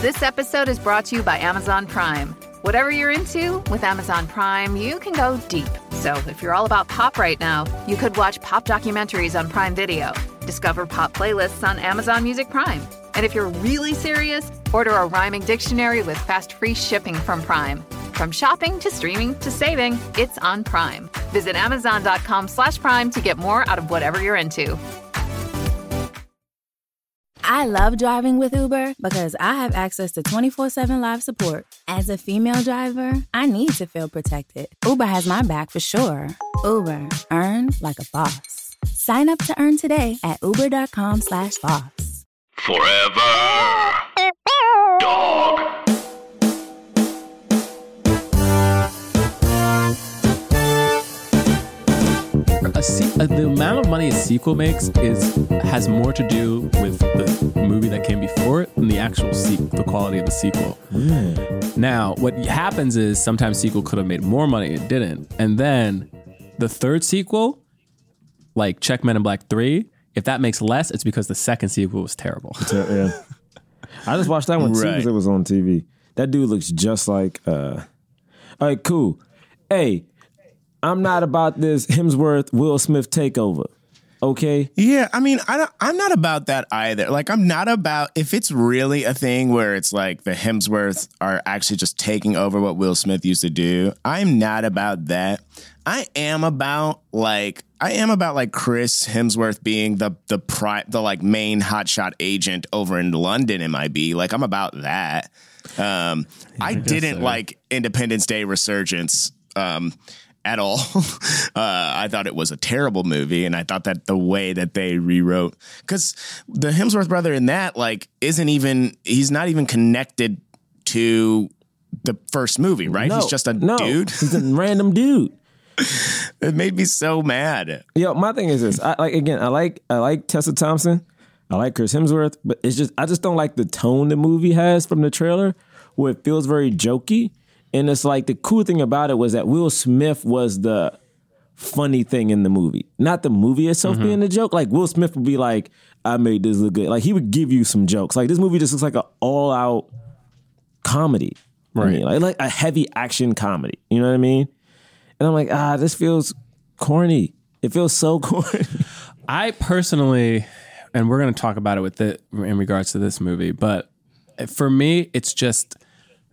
This episode is brought to you by Amazon Prime. Whatever you're into, with Amazon Prime, you can go deep. So if you're all about pop right now, you could watch pop documentaries on Prime Video, discover pop playlists on Amazon Music Prime. And if you're really serious, order a rhyming dictionary with fast free shipping from Prime. From shopping to streaming to saving, it's on Prime. Visit Amazon.com slash Prime to get more out of whatever you're into. I love driving with Uber because I have access to 24 7 live support. As a female driver, I need to feel protected. Uber has my back for sure. Uber, earn like a boss. Sign up to earn today at uber.com slash boss. Forever. Dog. A se- uh, the amount of money a sequel makes is has more to do with the movie that came before it than the actual sequel, the quality of the sequel. Now, what happens is sometimes sequel could have made more money, it didn't, and then the third sequel, like Check Men in Black Three, if that makes less, it's because the second sequel was terrible. yeah. I just watched that one too because it was on TV. That dude looks just like. uh All right, cool. Hey, I'm not about this Hemsworth Will Smith takeover. Okay, Yeah, I mean, I don't, I'm not about that either. Like, I'm not about if it's really a thing where it's like the Hemsworths are actually just taking over what Will Smith used to do. I'm not about that. I am about like I am about like Chris Hemsworth being the the pri- the like main hotshot agent over in London. It might be like I'm about that. Um, I didn't so. like Independence Day Resurgence. Um, at all. uh, I thought it was a terrible movie, and I thought that the way that they rewrote because the Hemsworth brother in that like isn't even he's not even connected to the first movie, right? no, he's just a no, dude. He's a random dude. It made me so mad. Yo, my thing is this. I like again. I like I like Tessa Thompson. I like Chris Hemsworth, but it's just I just don't like the tone the movie has from the trailer, where it feels very jokey. And it's like the cool thing about it was that Will Smith was the funny thing in the movie, not the movie itself being a joke. Like Will Smith would be like, "I made this look good." Like he would give you some jokes. Like this movie just looks like an all out comedy, right? like like a heavy action comedy. You know what I mean? And I'm like, ah, this feels corny. It feels so corny. I personally, and we're going to talk about it with it in regards to this movie, but for me, it's just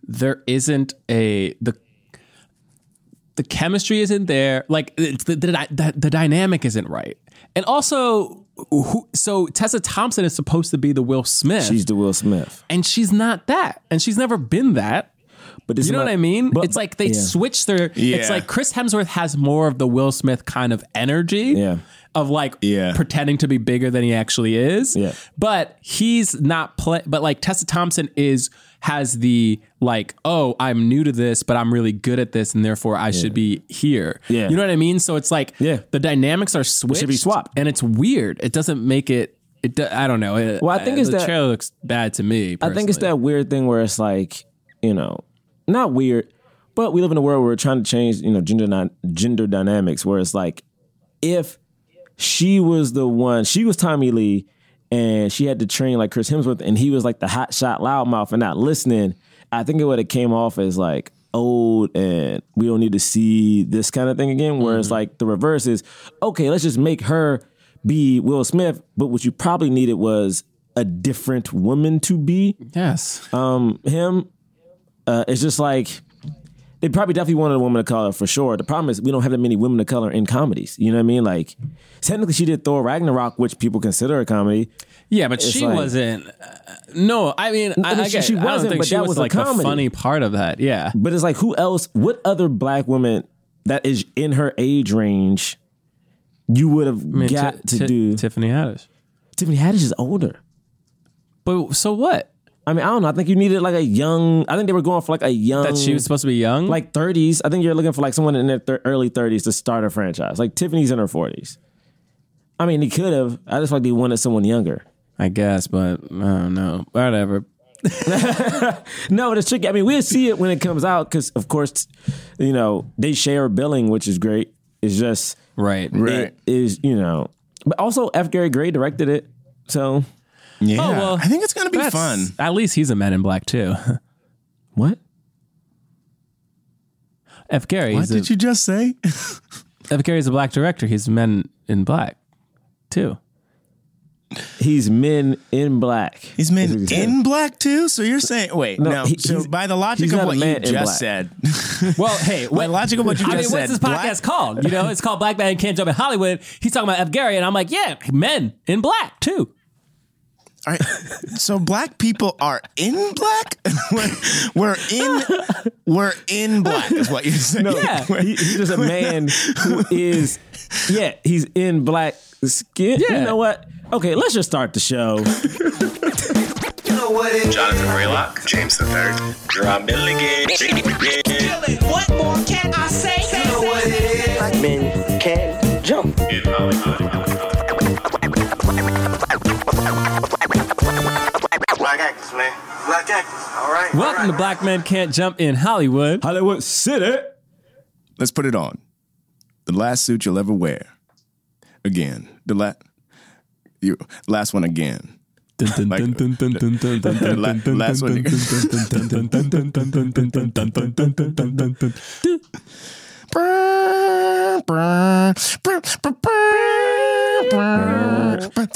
there isn't a the the chemistry isn't there. Like it's the the, the, the dynamic isn't right, and also. Who, so Tessa Thompson is supposed to be the Will Smith, She's the Will Smith. and she's not that, and she's never been that. But You know is what I mean? but- it's like they yeah. switch their. It's like Chris Hemsworth has more of the Will Smith kind of energy. Yeah. Of like Yeah. pretending to be bigger than he actually is. Yeah. But he's not play. But like Tessa Thompson is has the like, oh, I'm new to this, but I'm really good at this, and therefore I should be here. Yeah. You know what I mean? So it's like Yeah. the dynamics are switched. Should be swapped. and it's weird. It doesn't make it. It. do- I don't know. It- Well, I think uh, it's the that- trailer looks bad to me. I think it's that weird thing where it's like, you know, not weird, but we live in a world where we're trying to change, you know, gender gender dynamics. Where it's like, if she was the one, she was Tommy Lee, and she had to train like Chris Hemsworth, and he was like the hot shot loudmouth and not listening. I think it would have came off as like old and we don't need to see this kind of thing again. Whereas like the reverse is okay, let's just make her be Will Smith, but what you probably needed was a different woman to be yes. um, him. Uh, it's just like they probably definitely wanted a woman of color for sure. The problem is we don't have that many women of color in comedies. You know what I mean? Like technically, she did Thor Ragnarok, which people consider a comedy. Yeah, but It's she like- wasn't. Uh, no, I mean, I, mean, I, she- I don't wasn't, think but she that was, was a like the funny part of that. Yeah, But it's like, who else? What other black woman that is in her age range you would have I mean, got Ti- to Ti- do? Tiffany Haddish. Tiffany Haddish is older. But so what? I mean, I don't know. I think you needed like a young. I think they were going for like a young. That she was supposed to be young. like 30s. I think you're looking for like someone in their thir- early 30s to start a franchise. Like Tiffany's in her 40s. I mean, he could have. I just like they wanted someone younger. I guess, but I don't know. Whatever. No, but it's tricky. I mean, we'll see it when it comes out because, of course, you know they share billing, which is great. It's just right, Right. it is you know, but also F. Gary Gray directed it, so Yeah, Oh, well, I think it's gonna be fun. At least he's a Men in Black too. What? F. Gary. What he's a, did you just say? F. Gary's a black director. He's Men in Black too. He's men in black. He's men in black too. So you're saying wait No, no? he- so by the logic of what you just said, Well, hey, by what, the logic of what you I mean, just what's said, this black- podcast called? You know, it's called Black Man Can't Jump in Hollywood. He's talking about F. Gary, and I'm like, yeah, men in black too. All right. So black people are in black. we're, we're in we're in black. Is what you're saying? No, Yeah. he- he's just a man who is, yeah, he's in black skin. Yeah. You know what? Okay, let's just start the show. you know what? It- Jonathan Braylock, James the Third, Jerah Milligan. What more can I say? You know what it is. Black men can't jump. In Hollywood. Man. Black actors. All right. Welcome to Black Men Can't Jump in Hollywood. Hollywood City. Let's put it on. The last suit you'll ever wear. Again. The last. You last one again. Like- last one.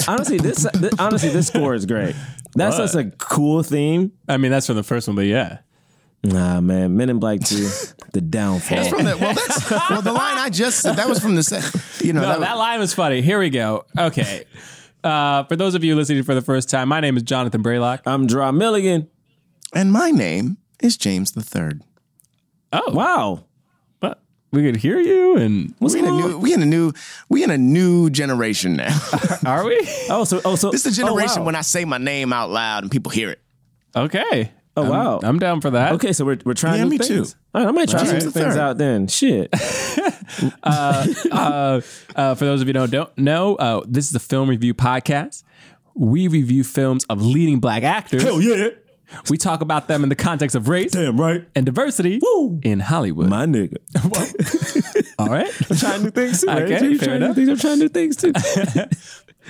Honestly, this, this honestly this score is great. That's just a cool theme. I mean, that's from the first one, but yeah. Nah, man, Men in Black 2, the downfall. From the, well, that's well. The line I just said that was from the set. You know No, that, that line was funny. Here we go. Okay. Uh, for those of you listening for the first time, my name is Jonathan Braylock. I'm Jerah Milligan. And my name is James the Third. Oh, Wow. But we could hear you, and We in a new. We in a new. We in a new generation now. are we? Oh, so oh, so this is the generation oh, wow. when I say my name out loud and people hear it. Okay. Oh, I'm- wow. I'm down for that. Okay, so we're we're trying to Yeah, new me things. too. All right, I might try All some right. things Third. out then. Shit. Uh, uh, for those of you who don't know, uh, this is the film review podcast. We review films of leading black actors. Hell yeah. We talk about them in the context of race Damn right. and diversity Woo. in Hollywood. My nigga. All right. I'm trying new things too. right? Okay, You fair trying new enough. things. I'm trying new things too.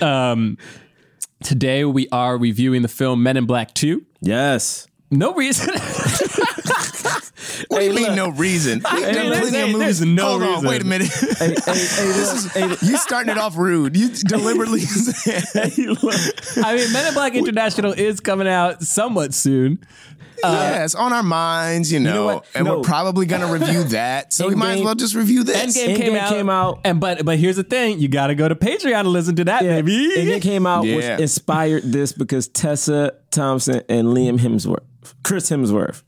Um, today we are reviewing the film Men in Black 2. Yes. No reason. What do you mean no reason? We've done there's- plenty of hey, movies. there's no Hold on, reason. wait a minute. hey, hey, hey, this is, you starting it off rude. You deliberately said I mean, Men in Black International is coming out somewhat soon. Uh, yeah, it's on our minds, you know, what? and No. we're probably gonna review that. So we might as well just review this. Endgame, Endgame came, out, came out. and but but here's the thing: you got to go to Patreon to listen to that, yeah, baby. and it came out, Yeah. which inspired this because Tessa Thompson and Liam Hemsworth, Chris Hemsworth,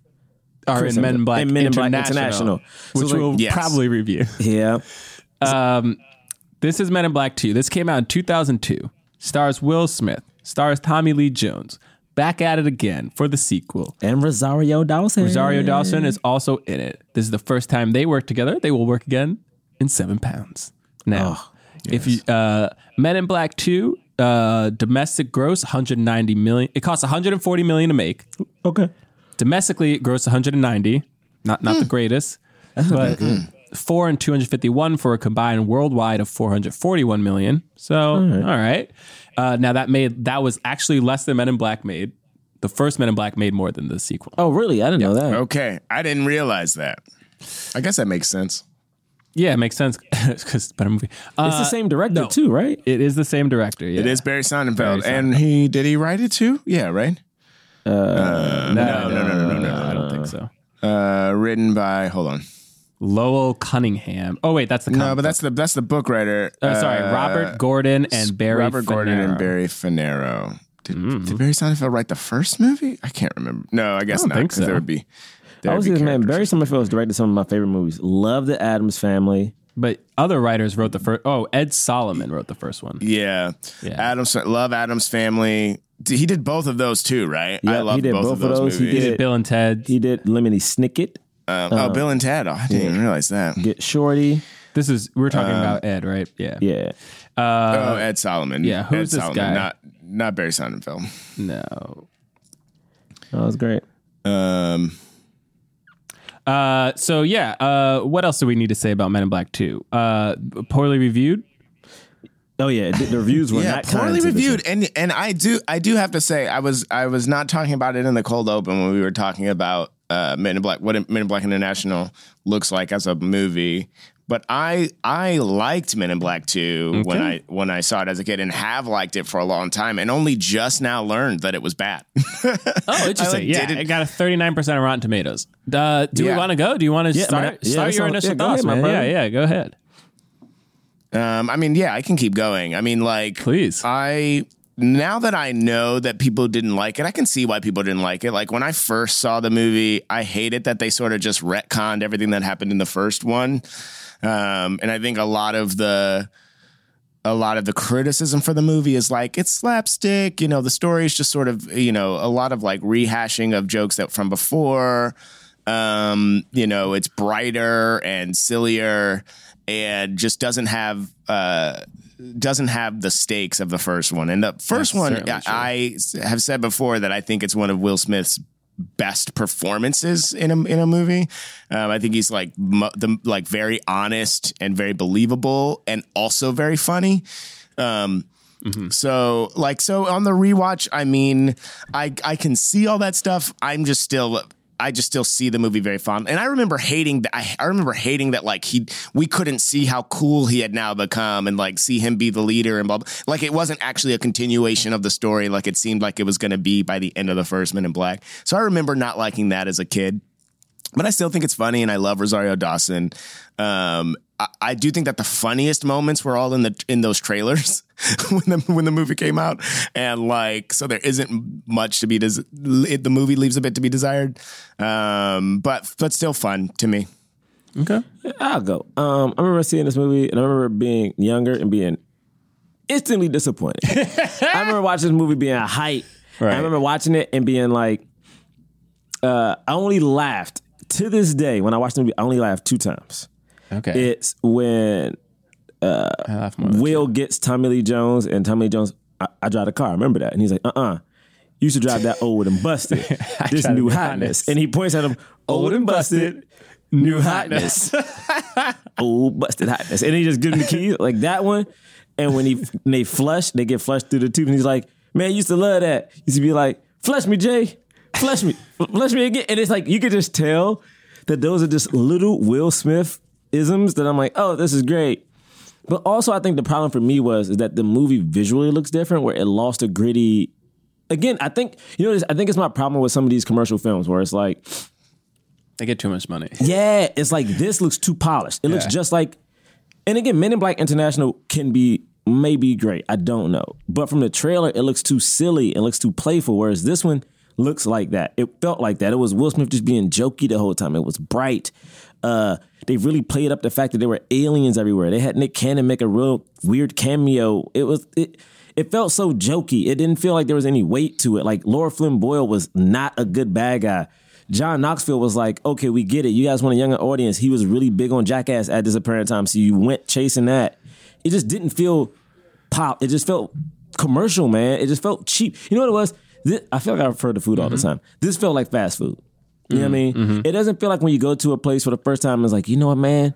are in Men in Black, And Men in Black International, International. Which like- we'll Yes. probably review. yeah, Um, this is Men in Black 2. This came out in 2002. Stars Will Smith. Stars Tommy Lee Jones. Back at it again for the sequel. and Rosario Dawson. Rosario Dawson is also in it. This is the first time they work together. They will work again in Seven Pounds. Now, Oh, if you uh, Men in Black 2, uh, domestic gross 190 million. It costs 140 million to make. Okay. Domestically, it grossed 190. Not not the greatest, but four and 251 for a combined worldwide of 441 million. So all right. Uh, now that made that was actually less than Men in Black made. The first Men in Black made more than the sequel. Oh, really? I didn't know that. okay, I didn't realize that. I guess that makes sense. Yeah, it makes sense because better movie. Uh, It's the same director no. too, right? It is the same director. Yeah. It is Barry Sonnenfeld, Barry and he did he write it too? Yeah, right. No, no, no, no, no, no. I don't think so. Uh, written by hold on. Lowell Cunningham. Oh wait, that's the No, but that's the that's the book writer. Uh, sorry, Uh, Robert Gordon and Barry. Robert Gordon and Barry Fanaro. Did, did Barry Sonnenfeld write the first movie? I can't remember. No, I guess don't not. think 'cause so. There would be. there I was just man. Barry Sonnenfeld has directed some of my favorite movies. Love the Addams Family. But other writers wrote the first. Oh, Ed Solomon wrote the first one. Yeah. Yeah. Adams love Addams Family. D- He did both of those too, right? I Yeah, love he did both, of those, He movies. did, Bill and Ted. he did Lemony Snicket, Um, oh, Bill and Ted. Oh, I didn't even realize that. Get Shorty. This is we're talking about Ed, right? Yeah. Yeah. oh, Ed Solomon. yeah, who's Ed this Solomon, guy? Not not Barry Sonnenfeld. No. That was great. Um, Uh, so yeah. Uh, what else do we need to say about Men in Black Two? Uh, poorly reviewed. Oh yeah, the, the reviews were yeah, not poorly reviewed, and and I do I do have to say I was I was not talking about it in the cold open when we were talking about uh, Men in Black, what Men in Black International looks like as a movie. But I I liked Men in Black 2 when I when I saw it as a kid and have liked it for a long time and only just now learned that it was bad. Oh, interesting. like, yeah, it got a 39% of Rotten Tomatoes. Uh, do we want to go? Do you want to Yeah, start, man, yeah, start that your sounds- initial yeah, go thoughts, ahead, my brother. Yeah, yeah, go ahead. Um, I mean, yeah, I can keep going. I mean, like, Please. I now that I know that people didn't like it, I can see why people didn't like it. Like when I first saw the movie, I hated that they sort of just retconned everything that happened in the first one, um, and I think a lot of the a lot of the criticism for the movie is like it's slapstick. You know, the story is just sort of you know a lot of like rehashing of jokes that from before. Um, you know, it's brighter and sillier, and just doesn't have uh doesn't have the stakes of the first one. And the first That's one. I I have said before that I think it's one of Will Smith's best performances in a in a movie. Um, I think he's like mo- the like very honest and very believable, and also very funny. Um, so like so on the rewatch, I mean, I I can see all that stuff. I'm just still. I just still see the movie very fond, and I remember hating that. I, I remember hating that like he we couldn't see how cool he had now become, and like see him be the leader and blah. blah. Like it wasn't actually a continuation of the story, like it seemed like it was going to be by the end of the first Men in Black. So I remember not liking that as a kid but I still think it's funny, and I love Rosario Dawson. Um, I, I do think that the funniest moments were all in the in those trailers when the when the movie came out, and like so there isn't much to be des- it, the movie leaves a bit to be desired, um, but but still fun to me. Okay. I'll go. Um, I remember seeing this movie, and I remember being younger and being instantly disappointed. I remember watching this movie being a hype. Right. I remember watching it and being like, uh, I only laughed to this day when I watched the movie. I only laughed two times. Okay. It's when more Will gets Tommy Lee Jones, and Tommy Lee Jones, I, I drive the car. I remember that, and he's like, "Uh, uh you used to drive that old and busted. this new hotness. and he points at him, old and busted, new hotness, old busted hotness, and he just gives him the keys like that one. And when he when they flush, they get flushed through the tube, and he's like, "Man, I used to love that. Used to be like, flush me, Jay, flush me, flush me again." And it's like you could just tell that those are just little Will Smith isms that I'm like, "Oh, this is great." But also, I think the problem for me was is that the movie visually looks different, where it lost a gritty. Again, I think you know. I think it's my problem with some of these commercial films, where it's like, They get too much money. yeah, it's like this looks too polished. It looks just like. And again, Men in Black International can be maybe great. I don't know, but from the trailer, it looks too silly. It looks too playful. Whereas this one looks like that. It felt like that. It was Will Smith just being jokey the whole time. It was bright. Uh, they really played up the fact that there were aliens everywhere. They had Nick Cannon make a real weird cameo. It was it. It felt so jokey. It didn't feel like there was any weight to it. Like Lara Flynn Boyle was not a good bad guy. John Knoxville was like, okay, we get it. You guys want a younger audience. He was really big on Jackass at this apparent time, so you went chasing that. It just didn't feel pop. It just felt commercial, man. It just felt cheap. You know what it was? This, I feel like I refer to food all the mm-hmm. time. This felt like fast food. You know what I mm-hmm. mean? Mm-hmm. It doesn't feel like when you go to a place for the first time, it's like, you know what, man?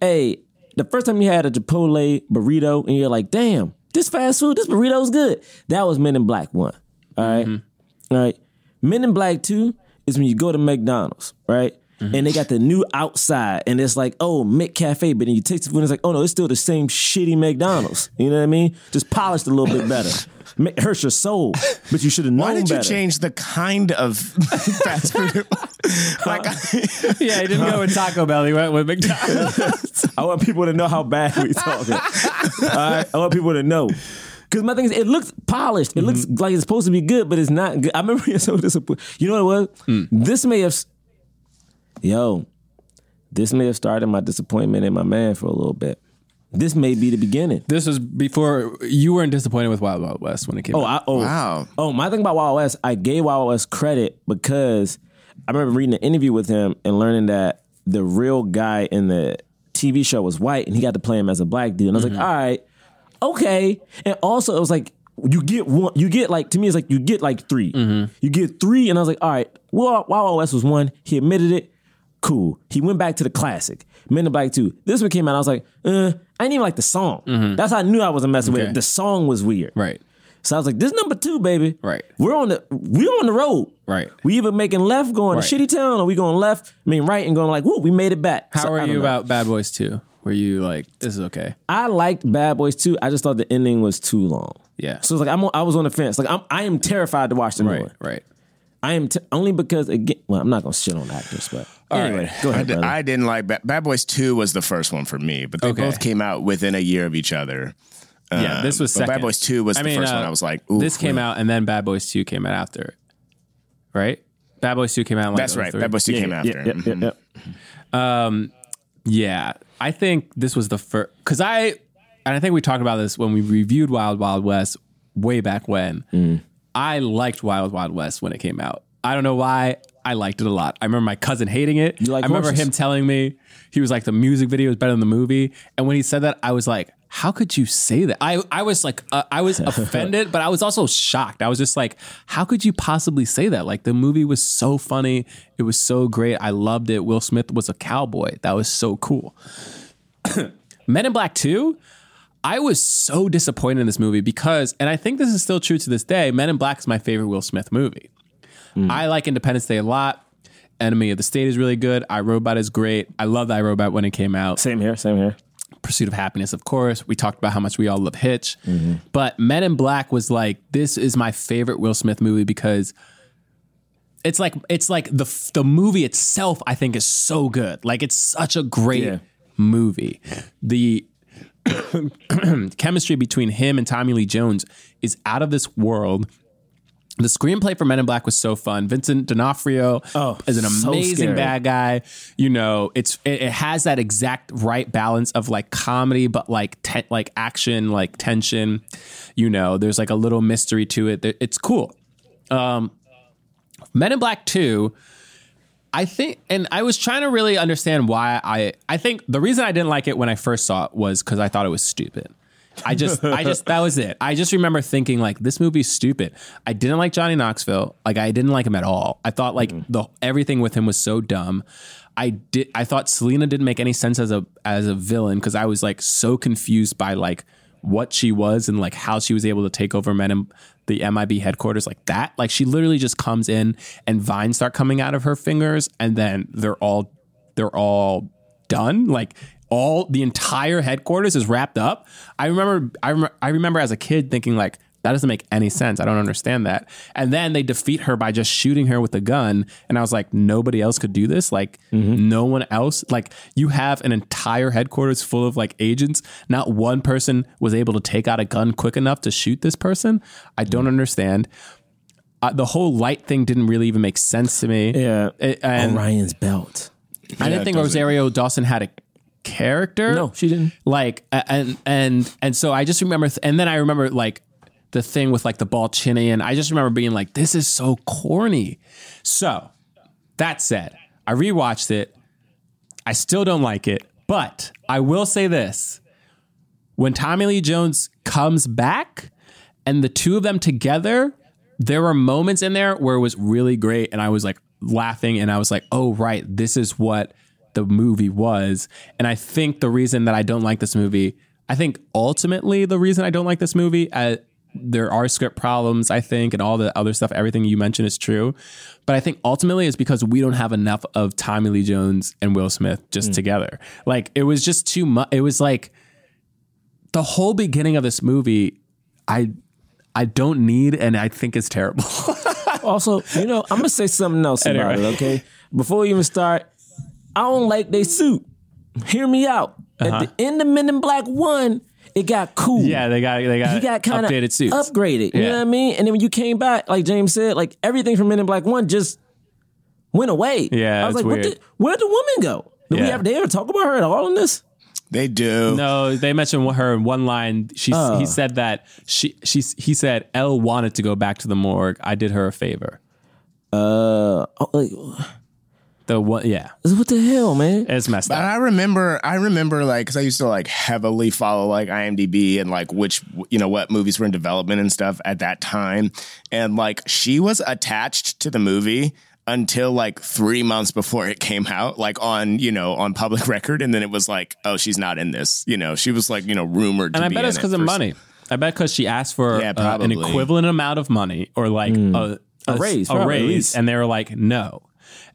Hey, the first time you had a Chipotle burrito and you're like, damn, this fast food, this burrito's good. That was Men in Black 1. All right? Mm-hmm. All right. Men in Black 2 is when you go to McDonald's, right? Mm-hmm. And they got the new outside, and it's like, oh, Mick McCafe, but then you taste the food, and it's like, oh no, it's still the same shitty McDonald's. You know what I mean? Just polished a little bit better. Ma- Hurts your soul, but you should have known Why did you better. change the kind of fast food? like, I, yeah, he didn't go with Taco Bell. He went with McDonald's. I want people to know how bad we talking. All right, I want people to know. Because my thing is, it looks polished. It looks mm-hmm. like it's supposed to be good, but it's not good. I remember being so disappointed. You know what it was? Mm. This may have, yo, this may have started my disappointment in my man for a little bit. This may be the beginning. this was before you weren't disappointed with Wild Wild West when it came Oh, out. I, oh, Wow. Oh, my thing about Wild West, I gave Wild West credit because I remember reading an interview with him and learning that the real guy in the TV show was white and he got to play him as a black dude. And I was like, mm-hmm. all right, okay. And also, it was like, you get one, you get like, to me, it's like, you get like 3 mm-hmm. You get three. And I was like, all right, well, Wild Wild West was one. He admitted it. Cool. He went back to the classic. Men in Black 2. This one came out, I was like, uh, I didn't even like the song. That's how I knew I wasn't messing with it. The song was weird. Right. So I was like, this number two, baby. Right. We're on the we're on the road. Right. We either making left going Right. to shitty town or we going left, I mean right and going like, woo, we made it back. How So, are you know. about Bad Boys 2? Were you like, this is okay? I liked Bad Boys 2. I just thought the ending was too long. Yeah. So it's like I'm on, I was on the fence. Like I'm I am terrified to watch the new Right, one. right. I am t- only because again. Well, I'm not gonna shit on actors, but anyway, go I, ahead. brother. I didn't like Bad, Bad Boys 2 was the first one for me, but they Okay. both came out within a year of each other. Yeah, this was but Bad. Boys 2 was I the mean, first uh, one. I was like, ooh. this came out and then Bad Boys 2 came out after it. Right? Bad Boys 2 came out in like That's right. 03. Bad Boys 2 yeah, came yeah, after. yeah, yeah, Mhm. yeah. Yeah, I think this was the first because I and I think we talked about this when we reviewed Wild Wild West way back when. I liked Wild Wild West when it came out. I don't know why. I liked it a lot. I remember my cousin hating it. You like I remember horses? him telling me he was like the music video is better than the movie. And when he said that, I was like, how could you say that? I I was like uh, I was offended, but I was also shocked. I was just like, how could you possibly say that? Like the movie was so funny. It was so great. I loved it. Will Smith was a cowboy. That was so cool. Men in Black 2, I was so disappointed in this movie because, and I think this is still true to this day, Men in Black is my favorite Will Smith movie. Hmm. I like Independence Day a lot. Enemy of the State is really good. I Robot is great. I love I Robot when it came out. Same here. Same here. Pursuit of Happiness, of course. We talked about how much we all love Hitch. Mm-hmm. But Men in Black was like, this is my favorite Will Smith movie because it's like it's like the the movie itself I think is so good. Like it's such a great Yeah. movie. The chemistry between him and Tommy Lee Jones is out of this world. The screenplay for Men in Black was so fun. Vincent D'Onofrio Oh, is an so amazing scary. bad guy. You know, it's it, it has that exact right balance of like comedy, but like te- like action, like tension. You know, there's like a little mystery to it. It's cool. Um, Men in Black Two. I think, and I was trying to really understand why I. I think the reason I didn't like it when I first saw it was because I thought it was stupid. I just, I just, that was it. I just remember thinking like, this movie's stupid. I didn't like Johnny Knoxville. Like, I didn't like him at all. I thought like mm-hmm. the everything with him was so dumb. I did. I thought Selena didn't make any sense as a as a villain because I was like so confused by like what she was and like how she was able to take over men in the MIB headquarters like that. Like she literally just comes in and vines start coming out of her fingers and then they're all they're all done. Like all the entire headquarters is wrapped up. I remember I, rem- I remember as a kid thinking like that doesn't make any sense. I don't understand that. And then they defeat her by just shooting her with a gun. And I was like, nobody else could do this. Like, no one else. Like, you have an entire headquarters full of like agents. Not one person was able to take out a gun quick enough to shoot this person. I don't understand. Uh, the whole light thing didn't really even make sense to me. Yeah. It- and Orion's belt. I didn't it think doesn't. Rosario Dawson had a character. No, she didn't. Like and and and so I just remember, th- and then I remember like the thing with like the ball chinny, and I just remember being like, "This is so corny." So that said, I rewatched it. I still don't like it, but I will say this: when Tommy Lee Jones comes back, and the two of them together, there were moments in there where it was really great, and I was like laughing, and I was like, "Oh right, this is what." the movie was. And I think the reason that I don't like this movie, I think ultimately the reason I don't like this movie, uh, there are script problems, I think, and all the other stuff, everything you mentioned is true. But I think ultimately it's because we don't have enough of Tommy Lee Jones and Will Smith just mm. together. Like it was just too much. It was like the whole beginning of this movie, I I don't need and I think is terrible. Also, you know, I'm gonna say something else about it. Okay, before we even start, I don't like they suit. Hear me out. At uh-huh. the end of Men in Black One, it got cool. yeah, they got they got, he got kind of updated suits. upgraded. You know what I mean? And then when you came back, like James said, like everything from Men in Black One just went away. Yeah, I was it's like, what weird. did, where'd the woman go? Did we Yeah. have they ever talk about her at all in this? They do. No, they mentioned her in one line. She Oh. he said that she she he said Elle wanted to go back to the morgue. I did her a favor. Uh, oh, like, The one, yeah, What the hell, man? it's messed But up. I remember, I remember, like, because I used to like heavily follow like IMDb and like which you know what movies were in development and stuff at that time, and like she was attached to the movie until like three months before it came out, like on you know on public record, and then it was like, oh, she's not in this. You know, she was like you know rumored. and to I be bet in it's it because of for- money. I bet because she asked for Yeah, uh, an equivalent amount of money or like a, A raise, a raise, and they were like, no.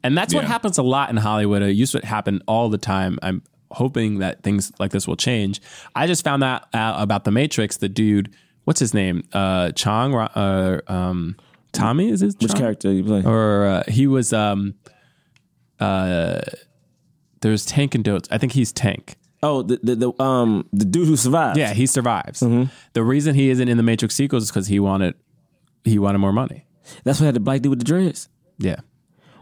And that's what happens a lot in Hollywood. It used to happen all the time. I'm hoping that things like this will change. I just found that out about the Matrix. The dude, what's his name? Uh, Chong, uh, um, Tommy is his Which Chong? character you play? or uh, he was um uh there's Tank and Dozer. I think he's Tank. Oh, the, the the um the dude who survived. Yeah, he survives. Mm-hmm. The reason he isn't in the Matrix sequels is because he wanted he wanted more money. that's what had the black dude with the dreads. Yeah,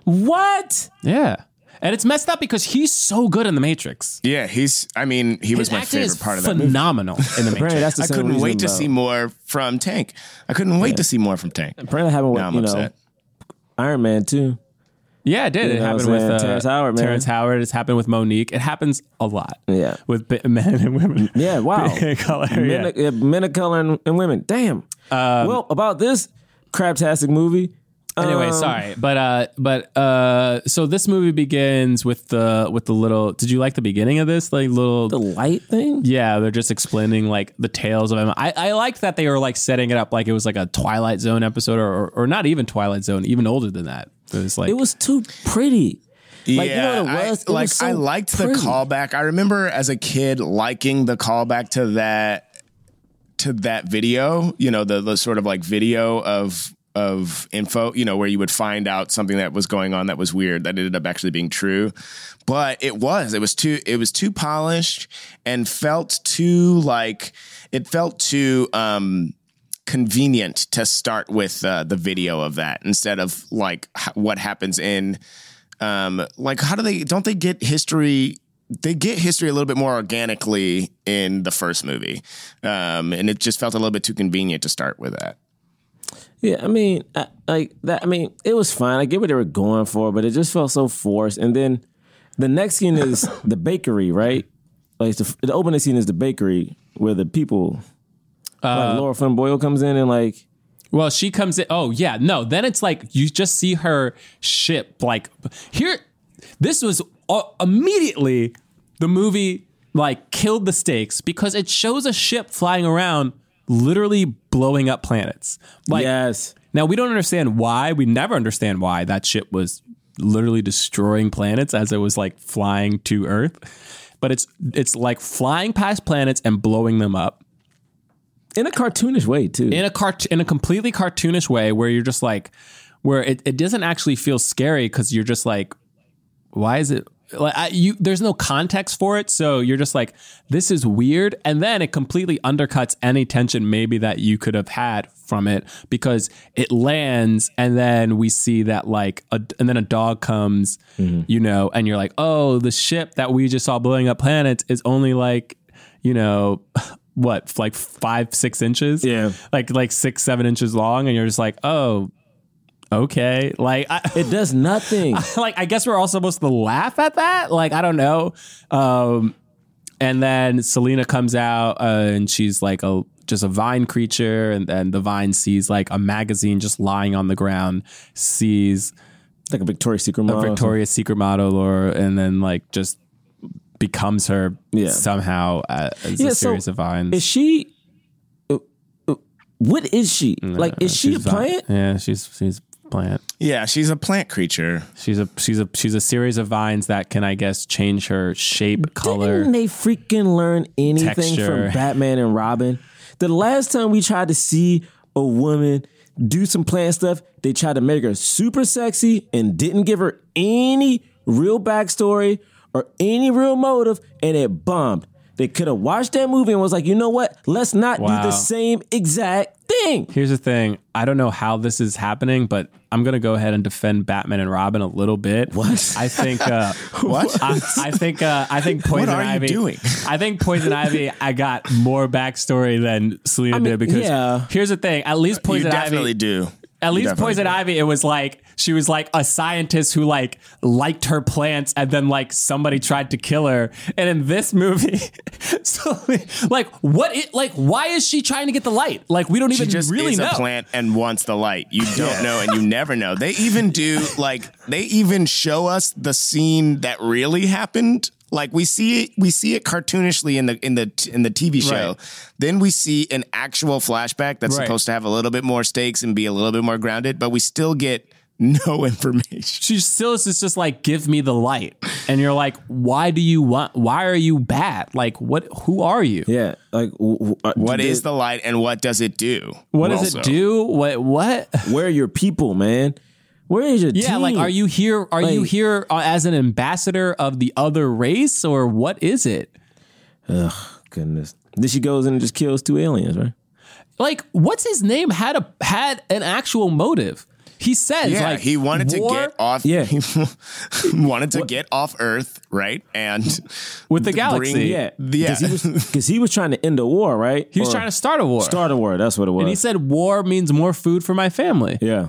What? yeah, and it's messed up because he's so good in the Matrix. Yeah, he's. I mean, he was His my acting favorite is part of that movie. phenomenal in the Apparently, Matrix. that's the I same couldn't reason wait to about- see more from Tank. I couldn't wait to see more from Tank. Apparently, it happened with Now I'm you know upset. Iron Man too. Yeah, it did. You it know happened I'm with saying? uh, Terrence Howard, man. Terrence Howard. It's happened with Mo'Nique. It happens a lot. Yeah. with bi- men and women. Yeah, wow. Color, men, yeah. Um, of, yeah, men of color and, and women. Damn. well, about this craptastic movie. Anyway, um, sorry, but uh, but uh, so this movie begins with the with the little. Did you like the beginning of this? Like little. The light thing. yeah, they're just explaining like the tales of him. I, I liked that they were like setting it up like it was like a Twilight Zone episode, or or, or not even Twilight Zone, even older than that. It was like It was too pretty. Like, you know what it I- was? It like was so I liked pretty. the callback. I remember as a kid liking the callback to that to that video. You know, the the sort of like video of of info. You know, where you would find out something that was going on that was weird that ended up actually being true. But it was it was too it was too polished and felt too like it felt too um convenient to start with uh, the video of that instead of like what happens in um like how do they don't they get history they get history a little bit more organically in the first movie um and it just felt a little bit too convenient to start with that Yeah, I mean, I, like that. I mean, it was fine. I get what they were going for, but it just felt so forced. And then the next scene is the bakery, right? Like the, the opening scene is the bakery where the people, like Lara Flynn Boyle comes in and like, Well, she comes in. Oh, yeah. No, then it's like you just see her ship. Like, here, this was uh, immediately the movie, like, killed the stakes because it shows a ship flying around, literally blowing up planets. Like, yes, now we don't understand why. We never understand why that ship was literally destroying planets as it was like flying to Earth. But it's it's like flying past planets and blowing them up in a cartoonish way too. in a cart in a completely cartoonish way where you're just like where it, it doesn't actually feel scary because you're just like why is it like I, you there's no context for it so you're just like this is weird and then it completely undercuts any tension maybe that you could have had from it because it lands and then we see that like a, and then a dog comes mm-hmm. you know and you're like oh the ship that we just saw blowing up planets is only like you know what like five six inches Yeah. like like six seven inches long and you're just like oh okay like I, it does nothing. like I guess we're all supposed to laugh at that. Like I don't know. Um, and then Selena comes out uh, and she's like a just a vine creature, and then the vine sees like a magazine just lying on the ground, sees like a Victoria's Secret model, a. Victoria's Secret model, or and then like just becomes her Yeah. somehow uh, as Yeah, a so series of vines. Is she? uh, uh, What is she? like, is she a plant? Yeah, she's she's plant. yeah she's a plant creature She's a she's a she's a series of vines that can I guess change her shape, color. Didn't they freaking learn anything Texture. from Batman and Robin? The last time we tried to see a woman do some plant stuff, they tried to make her super sexy and didn't give her any real backstory or any real motive, and it bombed. They could have watched that movie and was like, you know what? Let's not Wow. do the same exact thing. Here's the thing. I don't know how this is happening, but I'm gonna go ahead and defend Batman and Robin a little bit. What? I think. Uh, What? I, I think. Uh, I think Poison what are you Ivy. doing? I think Poison Ivy. I got more backstory than Selena mean, did because yeah. here's the thing. At least you Poison definitely Ivy. do At least definitely Poison did. Ivy, it was like she was like a scientist who like liked her plants, and then like somebody tried to kill her. And in this movie, so like what? It, like why is she trying to get the light? Like we don't She even just really is know. a plant and wants the light. You don't know and you never know. They even do like they even show us the scene that really happened. Like we see it, we see it cartoonishly in the in the in the TV show. Right. Then we see an actual flashback that's Right. supposed to have a little bit more stakes and be a little bit more grounded, but we still get no information. She still is just like give me the light, and you're like, why do you want? Why are you bad? Like what? Who are you? Yeah, like w- w- uh, What did- is the light and what does it do? What does Also. it do? What? What? Where are your people, man? Where is your Yeah, team? like, are you here? Are you here uh, as an ambassador of the other race, or what is it? Ugh, goodness. Then she goes in and just kills two aliens, right? Like, what's his name? Had a had an actual motive. He says, Yeah, like, he wanted to war get off. Yeah. he wanted to get off Earth, right? And with the galaxy. Yeah, Yeah. Because he was because he was trying to end a war, right? He was Or trying to start a war. start a war. That's what it was. and he said, "War means more food for my family." "Yeah,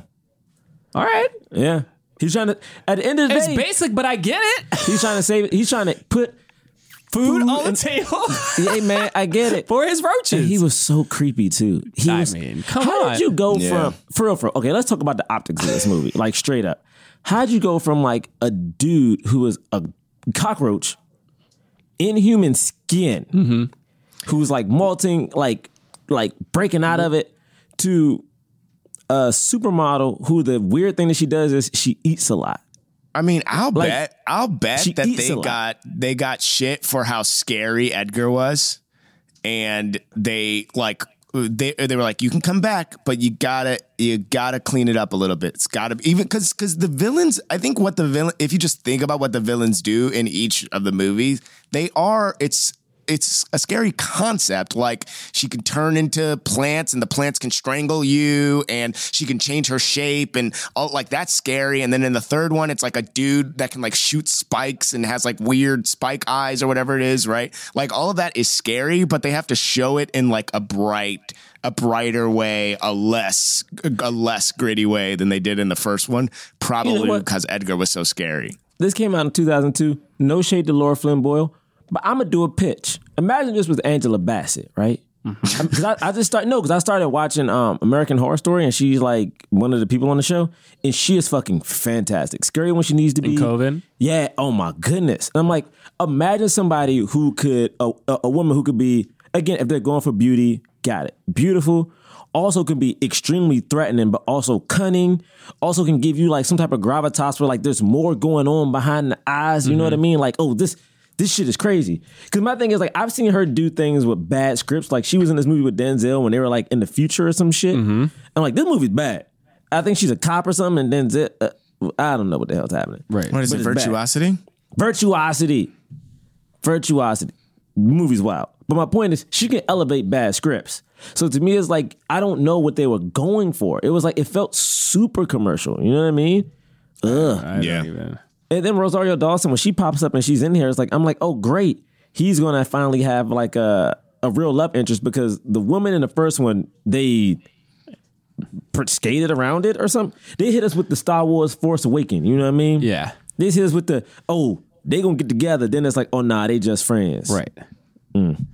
All right, yeah." He's trying to. At the end of the it's day, It's basic, but I get it. he's trying to save. it. He's trying to put Food, Food on the and- table Hey man, I get it. for his roaches. And he was so creepy too. He I was, mean, come how on. did you go Yeah. from for real? For real, okay, let's talk about the optics of this movie, like straight up. How'd you go from like a dude who was a cockroach in human skin, Mm-hmm. who's like molting, like like breaking out of it, to a supermodel who the weird thing that she does is she eats a lot. I mean, I'll Like, bet, I'll bet that they got they got shit for how scary Edgar was, and they like they they were like, you can come back, but you gotta you gotta clean it up a little bit. It's gotta be even because because the villains. I think what the villain, if you just think about what the villains do in each of the movies, they are it's. It's a scary concept. Like she can turn into plants and the plants can strangle you and she can change her shape and all like that's scary. And then in the third one, it's like a dude that can like shoot spikes and has like weird spike eyes or whatever it is, right? Like all of that is scary, but they have to show it in like a bright, a brighter way, a less, a less gritty way than they did in the first one. Probably what? because Edgar was so scary. This came out in 2002. No shade to Lara Flynn Boyle, but I'm gonna do a pitch. Imagine this was Angela Bassett, right? Because I, I just started no, because I started watching um, American Horror Story, and she's like one of the people on the show, and she is fucking fantastic. Scary when she needs to be. Coven? Yeah. Oh my goodness. And I'm like, imagine somebody who could a, a, a woman who could be again if they're going for beauty, got it, beautiful. Also can be extremely threatening, but also cunning. Also can give you like some type of gravitas where like there's more going on behind the eyes. You know what I mean? Like, oh, this this shit is crazy. Because my thing is like I've seen her do things with bad scripts. Like she was in this movie with Denzel when they were like in the future or some shit. I'm like, this movie's bad. I think she's a cop or something, and Denzel. Uh, I don't know what the hell's happening. right. What is But it? it's bad. Virtuosity? Virtuosity. Virtuosity. The movie's wild. But my point is, she can elevate bad scripts. So to me, it's like, I don't know what they were going for. It was like, it felt super commercial. You know what I mean? Ugh. I Yeah. don't even. And then Rosario Dawson, when she pops up and she's in here, it's like, I'm like, oh, great. He's going to finally have like a, a real love interest because the woman in the first one, they skated around it or something. They hit us with the Star Wars Force Awakening. You know what I mean? Yeah. They hit us with the, oh, they gonna get together. Then it's like, oh nah, they just friends. Right. Mm.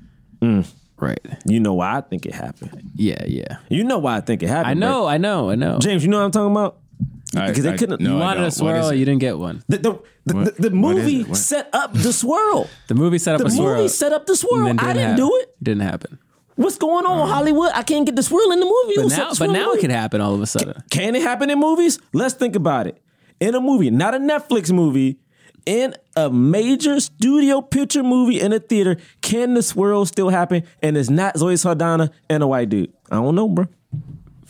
Mm. Right. You know why I think it happened. Yeah. Yeah. You know why I think it happened. I know. I know. I know. James, you know what I'm talking about? I- Because they I- couldn't. no, you I wanted don't. a swirl, it? you didn't get one. The, the, the, What- the, the what is movie it? What- set up the swirl. The movie set up The a swirl. The movie set up the and swirl. then I didn't hap- do it. Didn't happen. What's going on, Hollywood? I can't get the swirl in the movie. But set now, the but swirl now the it movie? can happen all of a sudden. Can it happen in movies? Let's think about it. In a movie, not a Netflix movie, in a major studio picture movie in a theater, can the swirl still happen? And it's not Zoe Saldana and a white dude. I don't know, bro.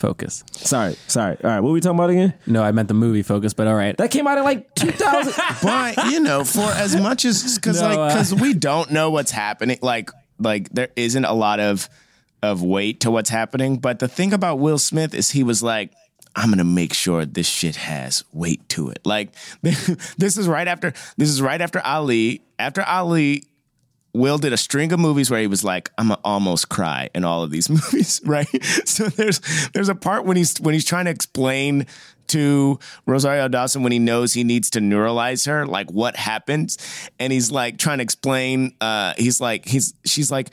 Focus. Sorry, sorry. All right, what were we talking about again? No, I meant the movie focus, but all right. That came out in like 2000. but you know, for as much as because No, like uh, because we don't know what's happening, like like there isn't a lot of of weight to what's happening. But the thing about Will Smith is he was like. I'm gonna make sure this shit has weight to it. Like this is right after this is right after Ali. After Ali Will did a string of movies where he was like, "I'm gonna almost cry" in all of these movies, right? So there's there's a part when he's when he's trying to explain to Rosario Dawson when he knows he needs to neuralyze her, like what happens, and he's like trying to explain. Uh, he's like he's she's like.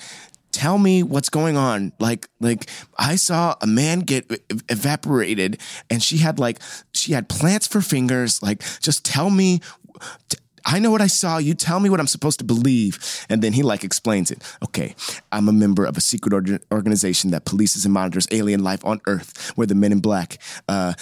Tell me what's going on. Like, like I saw a man get ev- evaporated, and she had like she had plants for fingers. Like, just tell me. t- I know what I saw. You tell me what I'm supposed to believe. And then he like explains it. Okay, I'm a member of a secret org- organization that polices and monitors alien life on Earth. We're the Men in Black. Uh,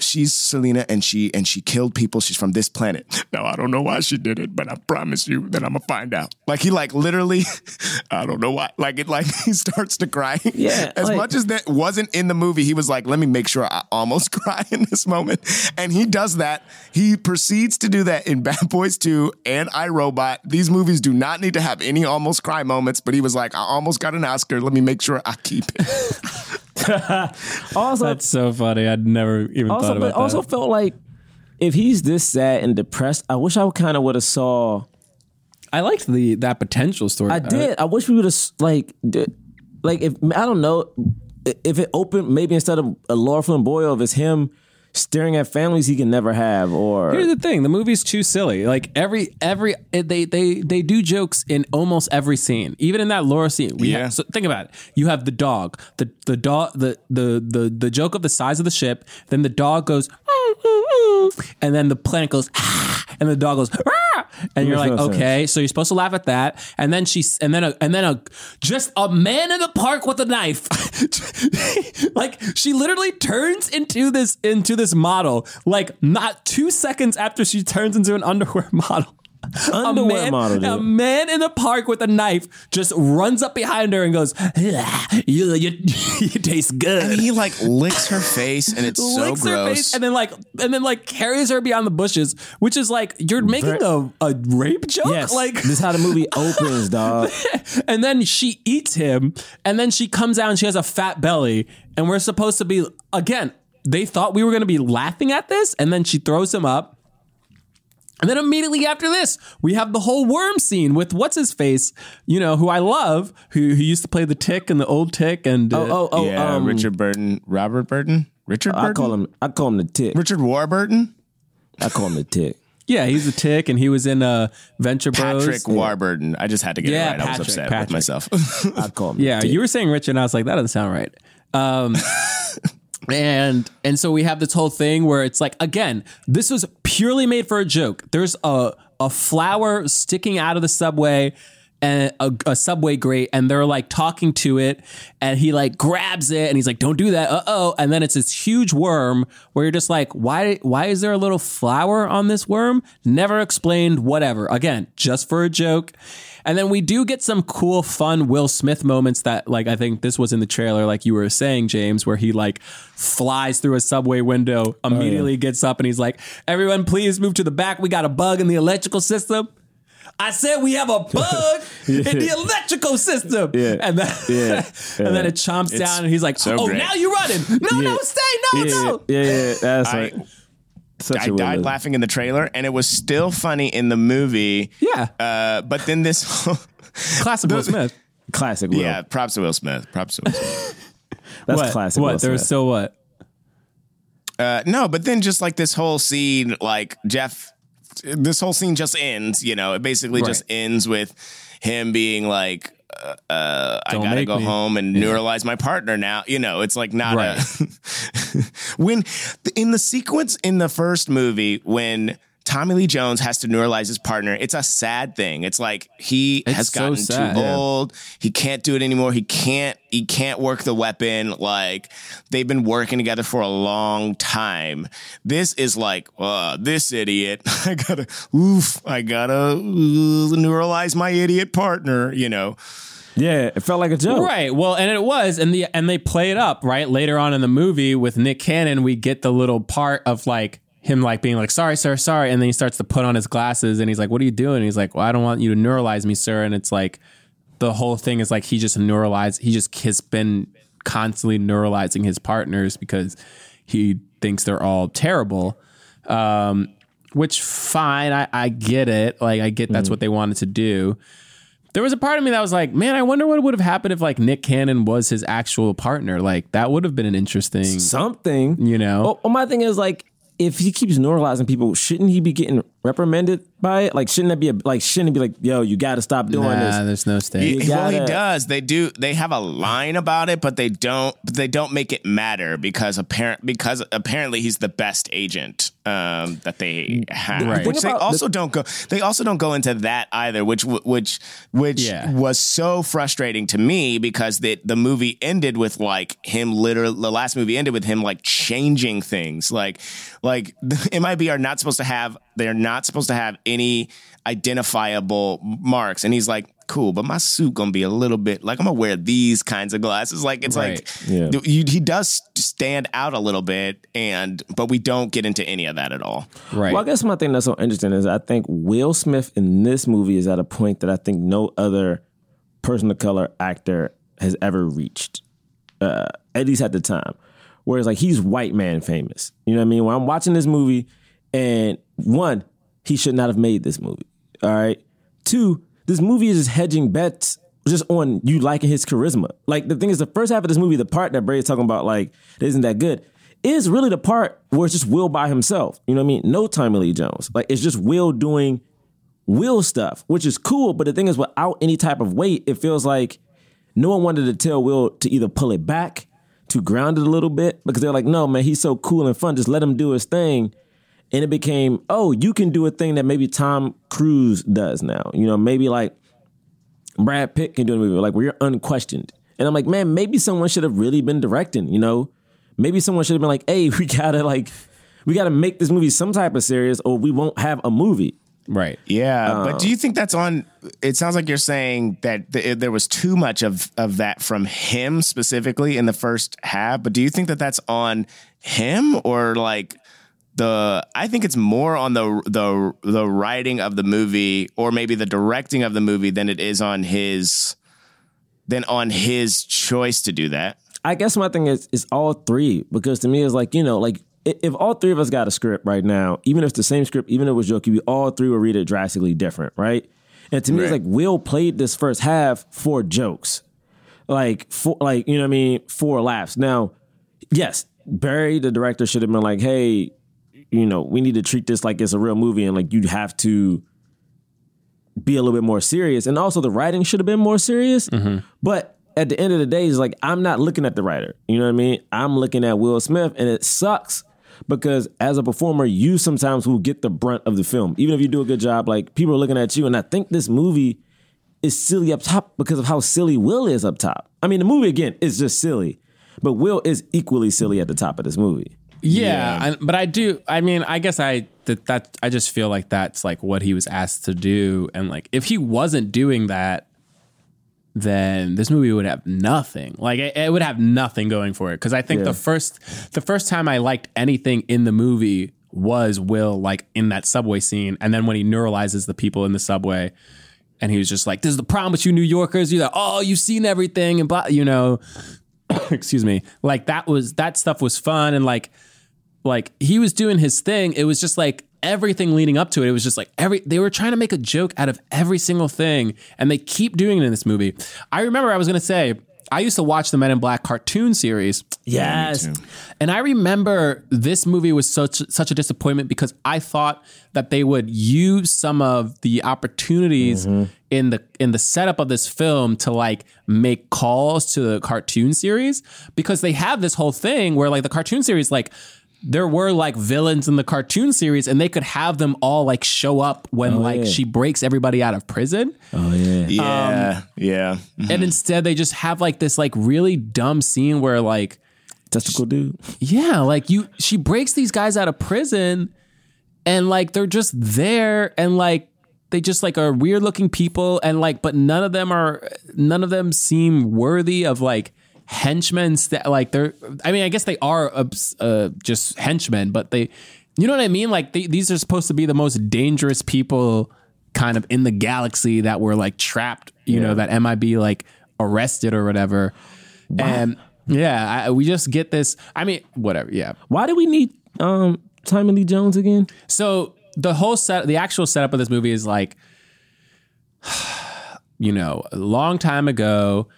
she's Selena, and she and she killed people. She's from this planet. Now I don't know why she did it, but I promise you that I'm gonna find out. Like he like literally, I don't know why. Like it like he starts to cry. Yeah, as like- much as that wasn't in the movie, he was like, let me make sure I almost cry in this moment. And he does that. He proceeds to do that in Bad Boys 2 and iRobot. These movies do not need to have any almost cry moments, but he was like, I almost got an Oscar. Let me make sure I keep it. Also, That's so funny. I'd never even also, thought about but also that. felt like if he's this sad and depressed, I wish I kind of would have saw. I liked the that potential story. I did. I wish we would have like, did, like if I don't know if it opened maybe instead of a Lara Flynn Boyle, if it's him staring at families he can never have, or Here's the thing: the movie's too silly. Like every every eh, they they they do jokes in almost every scene, even in that Laura scene. We Yeah. have, so think about it. You have the dog, the the dog, the the the the joke of the size of the ship. Then the dog goes, and then the planet goes, "Ah," and the dog goes. "Ah," And you're like, no sense. okay, so you're supposed to laugh at that, and then she's, and then a, and then a, just a man in the park with a knife, like she literally turns into this into this model, like not two seconds after she turns into an underwear model. Underwear a man, model, dude. A man in the park with a knife just runs up behind her and goes, "Ah, "You, you, you taste good." And he like licks her face, and it's so licks her gross. face and then like and then like carries her beyond the bushes, which is like you're making a, a rape joke. yes, Like this is how the movie opens, dog. and then she eats him, and then she comes out and she has a fat belly, and we're supposed to be again. They thought we were going to be laughing at this, and then she throws him up. And then immediately after this, we have the whole worm scene with what's his face, you know, who I love, who, who used to play the Tick and the old Tick, and uh, Oh, oh, oh, yeah, um, Richard Burton, Robert Burton, Richard Burton. I call him. I call him the tick. Richard Warburton, I call him the tick. yeah, he's the Tick, and he was in uh, Venture Bros. Patrick Warburton. I just had to get Yeah, it right. I was upset Patrick. with myself. I call him. the Yeah, tick. you were saying Richard, and I was like, that doesn't sound right. Um, and and so we have this whole thing where it's like, again, this was purely made for a joke. There's a a flower sticking out of the subway and a, a subway grate, and they're like talking to it, and he like grabs it, and he's like, "Don't do that, uh oh!" And then it's this huge worm where you're just like, "Why? Why is there a little flower on this worm?" Never explained. Whatever. Again, just for a joke. And then we do get some cool, fun Will Smith moments that, like, I think this was in the trailer, like you were saying, James, where he like flies through a subway window, oh, immediately gets up, and he's like, "Everyone, please move to the back. We got a bug in the electrical system." I said we have a bug in the electrical system. Yeah. And then, Yeah. and then it chomps down, and he's like, so "Oh, great. now you're running! No, no, Yeah. stay! No, yeah, no!" yeah, yeah, that's I- like such I a died Will. laughing in the trailer, and it was still funny in the movie. Yeah. Uh, but then this, Classic Will Smith. Classic Will. yeah, props to Will Smith. Props to Will Smith. that's what? classic. What? Will There's Smith. so what? Uh, no, but then just like this whole scene, like Jeff, this whole scene just ends. You know, it basically just ends with him being like, uh, uh, "I gotta go me. home and neuralyze my partner now." You know, it's like not Right. a when in the sequence in the first movie when. Tommy Lee Jones has to neuralyze his partner. It's a sad thing. It's like he It's has so gotten sad. too Yeah. old. He can't do it anymore. He can't. He can't work the weapon. Like they've been working together for a long time. This is like, uh, this idiot. I gotta, oof. I gotta uh, neuralyze my idiot partner. You know. Yeah, it felt like a joke. Right. Well, and it was, and the and they play it up right later on in the movie with Nick Cannon. We get the little part of like him like being like, "Sorry, sir, sorry," and then he starts to put on his glasses, and he's like, "What are you doing?" And he's like, "Well, I don't want you to neuralyze me, sir." And it's like the whole thing is like he just neuralyzed. He just has been constantly neuralyzing his partners because he thinks they're all terrible. Um, which fine, I, I get it. Like I get that's what they wanted to do there was a part of me that was like, man, I wonder what would have happened if like Nick Cannon was his actual partner. Like that would have been an interesting, Something. you know. Well, well, my thing is like, if he keeps normalizing people, shouldn't he be getting reprimanded by it? Like, shouldn't that be a, like, shouldn't it be like, yo, you got to stop doing nah, this? there's no state. He- well, he does. They do. They have a line about it, but they don't. But they don't make it matter because apparent because apparently he's the best agent um, that they have. Right. Which they about also don't go. They also don't go into that either, which which which Yeah. was so frustrating to me because the the movie ended with like him literally. The last movie ended with him like changing things. Like like the MIB are not supposed to have. They're not supposed to have any identifiable marks, and he's like. Cool, but my suit gonna be a little bit like I'm gonna wear these kinds of glasses. Like it's Right. like Yeah. you, he does stand out a little bit, and but we don't get into any of that at all. right. Well, I guess my thing that's so interesting is I think Will Smith in this movie is at a point that I think no other person of color actor has ever reached, uh, at least at the time. Whereas like he's white man famous. You know what I mean? When I'm watching this movie, and one, he should not have made this movie. All right. Two, this movie is just hedging bets just on you liking his charisma. Like the thing is, the first half of this movie, the part that Brady's talking about, like, isn't that good, is really the part where it's just Will by himself. You know what I mean? No Tommy Lee Jones. Like it's just Will doing Will stuff, which is cool. But the thing is, without any type of weight, it feels like no one wanted to tell Will to either pull it back, to ground it a little bit, because they're like, no, man, he's so cool and fun. Just let him do his thing. And it became, oh, you can do a thing that maybe Tom Cruise does now. You know, maybe like Brad Pitt can do a movie, like where you're unquestioned. And I'm like, man, maybe someone should have really been directing, you know? Maybe someone should have been like, hey, we gotta like, we gotta make this movie some type of serious or we won't have a movie. right. Yeah, but do you um, think that's on? It sounds like you're saying that th- there was too much of of that from him specifically in the first half. But do you think that that's on him or like? The I think it's more on the the the writing of the movie or maybe the directing of the movie than it is on his than on his choice to do that. I guess my thing is is all three because to me it's like you know like if all three of us got a script right now, even if it's the same script, even if it was jokey, we all three would read it drastically different, right? And to me, it's like Will played this first half for jokes, like for like you know what I mean for laughs. Now, yes, Barry the director should have been like, hey, you know, we need to treat this like it's a real movie and like you have to be a little bit more serious. And also the writing should have been more serious. Mm-hmm. But at the end of the day, it's like I'm not looking at the writer. You know what I mean? I'm looking at Will Smith, and it sucks because as a performer, you sometimes will get the brunt of the film. Even if you do a good job, like people are looking at you, and I think this movie is silly up top because of how silly Will is up top. I mean, the movie again is just silly, but Will is equally silly at the top of this movie. Yeah, I, but I do. I mean, I guess I that that I just feel like that's like what he was asked to do, and like if he wasn't doing that, then this movie would have nothing. Like it, it would have nothing going for it. Because I think Yeah. the first the first time I liked anything in the movie was Will like in that subway scene, and then when he neuralyzes the people in the subway. And he was just like, "This is the problem with you New Yorkers. You're like, oh, you've seen everything, and blah, you know." excuse me like that was that stuff was fun and like like he was doing his thing. It was just like everything leading up to it it was just like every they were trying to make a joke out of every single thing and they keep doing it in this movie. I remember i was going to say i used to watch the men in black cartoon series. Yes. and I remember this movie was such such a disappointment because I thought that they would use some of the opportunities mm-hmm. in the in the setup of this film to like make calls to the cartoon series because they have this whole thing where like the cartoon series like there were like villains in the cartoon series and they could have them all like show up when oh, like yeah. she breaks everybody out of prison Oh yeah. Yeah, um, yeah. Mm-hmm. and instead they just have like this like really dumb scene where like Testicle dude. yeah, like you she breaks these guys out of prison and like they're just there and like they just like are weird looking people and like but none of them are none of them seem worthy of like henchmen st- like they're I mean I guess they are uh, just henchmen but they you know what I mean? Like they, these are supposed to be the most dangerous people kind of in the galaxy that were like trapped you know that MIB like arrested or whatever. And yeah I, we just get this I mean whatever yeah. Why do we need um Tommy Lee Jones again? so the whole set, the actual setup of this movie is like, you know, a long time ago,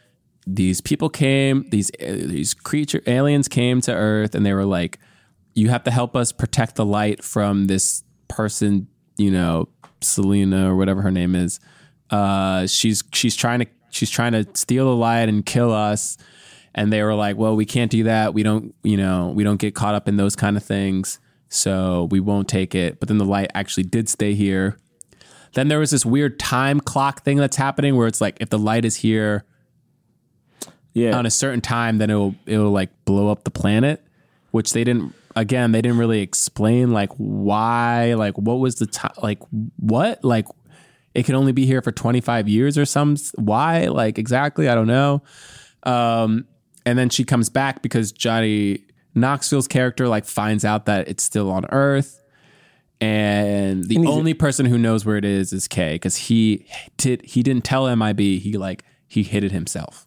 these people came, these these creature aliens came to Earth, and they were like, "You have to help us protect the light from this person, you know, Selena or whatever her name is. Uh, she's she's trying to she's trying to steal the light and kill us." And they were like, "Well, we can't do that. We don't, you know, we don't get caught up in those kind of things, so we won't take it." But then the light actually did stay here. Then there was this weird time clock thing that's happening where it's like if the light is here Yeah. on a certain time, then it'll it'll like blow up the planet, which they didn't. Again, they didn't really explain like why, like what was the time, like what, like it can only be here for twenty five years or some why, like exactly, I don't know. Um, and then she comes back because Johnny Knoxville's character like finds out that it's still on Earth. And the And only person who knows where it is is Kay because he did he didn't tell MIB he like he hid it himself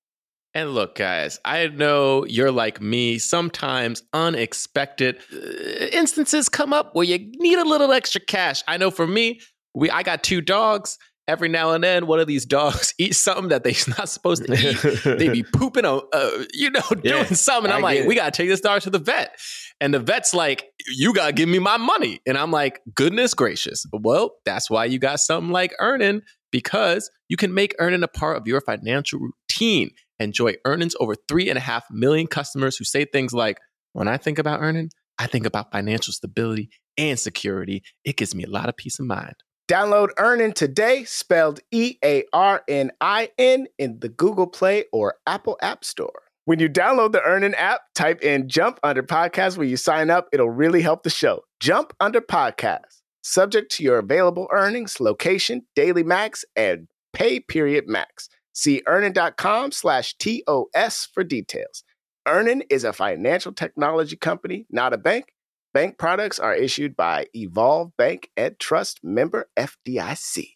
And look, guys, I know you're like me. Sometimes unexpected uh, instances come up where you need a little extra cash. I know for me, we I got two dogs. Every now and then, one of these dogs eats something that they're not supposed to eat. they be pooping, on, uh, you know, doing Yeah, something. I'm like, we gotta take this dog to the vet, and the vet's like, you gotta give me my money, and I'm like, goodness gracious. Well, that's why you got something like Earnin because you can make Earnin a part of your financial routine. Enjoy earnings over three and a half million customers who say things like, when I think about Earnin, I think about financial stability and security. It gives me a lot of peace of mind. Download Earnin today, spelled E A R N I N, in the Google Play or Apple App Store. When you download the Earnin app, type in Jump Under Podcast when you sign up. It'll really help the show. Jump Under Podcast. Subject to your available earnings, location, daily max, and pay period max. See earnin.com slash TOS for details. Earnin is a financial technology company, not a bank. Bank products are issued by Evolve Bank and Trust member FDIC.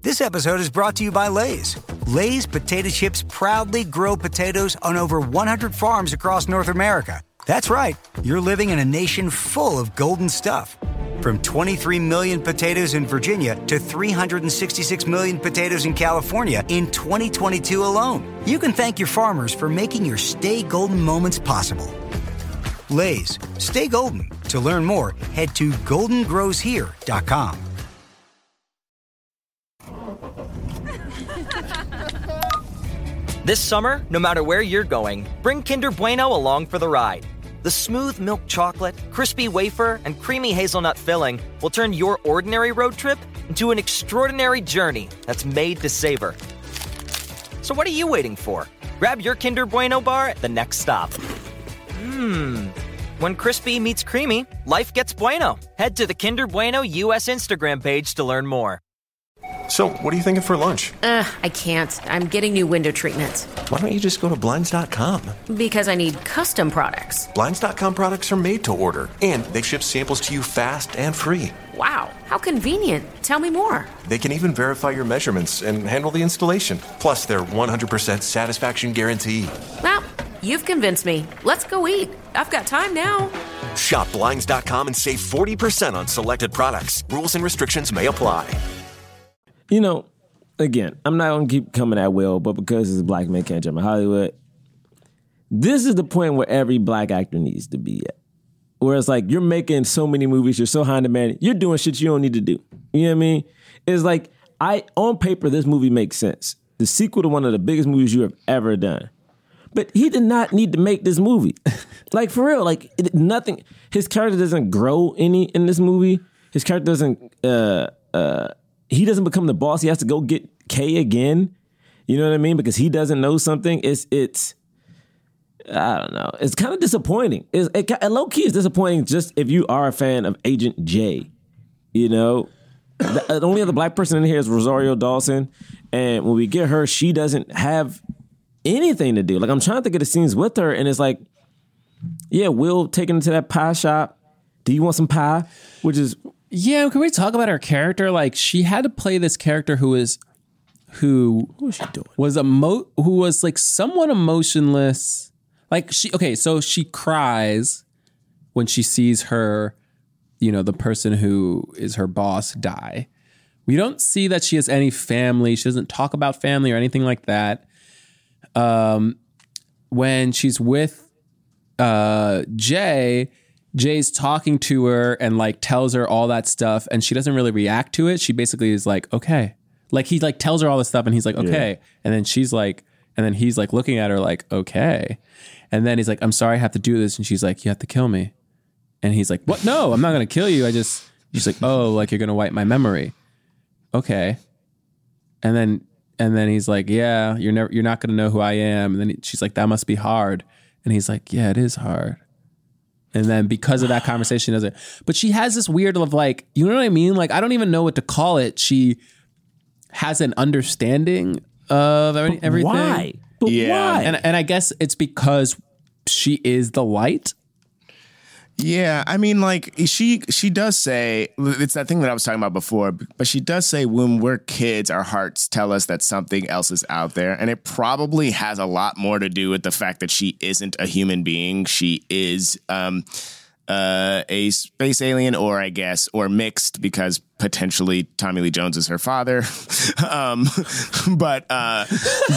This episode is brought to you by Lay's. Lay's potato chips proudly grow potatoes on over 100 farms across North America. That's right, you're living in a nation full of golden stuff. From 23 million potatoes in Virginia to 366 million potatoes in California in 2022 alone. You can thank your farmers for making your stay golden moments possible. Lay's, stay golden. To learn more, head to goldengrowshere.com. This summer, no matter where you're going, bring Kinder Bueno along for the ride. The smooth milk chocolate, crispy wafer, and creamy hazelnut filling will turn your ordinary road trip into an extraordinary journey that's made to savor. So, what are you waiting for? Grab your Kinder Bueno bar at the next stop. Mmm. When crispy meets creamy, life gets bueno. Head to the Kinder Bueno US Instagram page to learn more. So, what are you thinking for lunch? Uh, I can't. I'm getting new window treatments. Why don't you just go to Blinds.com? Because I need custom products. Blinds.com products are made to order, and they ship samples to you fast and free. Wow, how convenient. Tell me more. They can even verify your measurements and handle the installation. Plus, their 100% satisfaction guarantee. Well, you've convinced me. Let's go eat. I've got time now. Shop Blinds.com and save 40% on selected products. Rules and restrictions may apply. You know, again, I'm not gonna keep coming at Will, but because it's a black man can't jump in Hollywood, this is the point where every black actor needs to be at. Where it's like you're making so many movies, you're so high demand, you're doing shit you don't need to do. You know what I mean? It's like I on paper, this movie makes sense. The sequel to one of the biggest movies you have ever done. But he did not need to make this movie. like for real, like it, nothing. His character doesn't grow any in this movie. His character doesn't. uh uh He doesn't become the boss. He has to go get Kay again. You know what I mean? Because he doesn't know something. It's it's. I don't know. It's kind of disappointing. It's, it, it low key is disappointing. Just if you are a fan of Agent J, you know, the, the only other black person in here is Rosario Dawson, And when we get her, she doesn't have anything to do. Like I'm trying to get the scenes with her, and it's like, yeah, Will taking her to that pie shop. Do you want some pie? Which is Yeah, can we talk about her character? Like she had to play this character who is who what was she doing? Was emo who was like somewhat emotionless. Like she okay, so she cries when she sees her, you know, the person who is her boss die. We don't see that she has any family. She doesn't talk about family or anything like that. Um when she's with uh Jay, Jay's talking to her and like tells her all that stuff and she doesn't really react to it. She basically is like, "Okay." Like he like tells her all this stuff and he's like, "Okay." And then she's like and then he's like looking at her like, "Okay." And then he's like, "I'm sorry I have to do this." And she's like, "You have to kill me." And he's like, "What? No, I'm not going to kill you. I just She's like, "Oh, like you're going to wipe my memory." Okay. And then and then he's like, "Yeah, you're never you're not going to know who I am." And then she's like, "That must be hard." And he's like, "Yeah, it is hard." And then because of that conversation, does it? But she has this weird of like, you know what I mean? Like I don't even know what to call it. She has an understanding of every, everything. why? But Yeah. why? And and I guess it's because she is the light. Yeah, I mean, like she she does say it's that thing that I was talking about before, but she does say when we're kids, our hearts tell us that something else is out there, and it probably has a lot more to do with the fact that she isn't a human being; she is um, uh, a space alien, or I guess, or mixed because potentially Tommy Lee Jones is her father. um, but uh,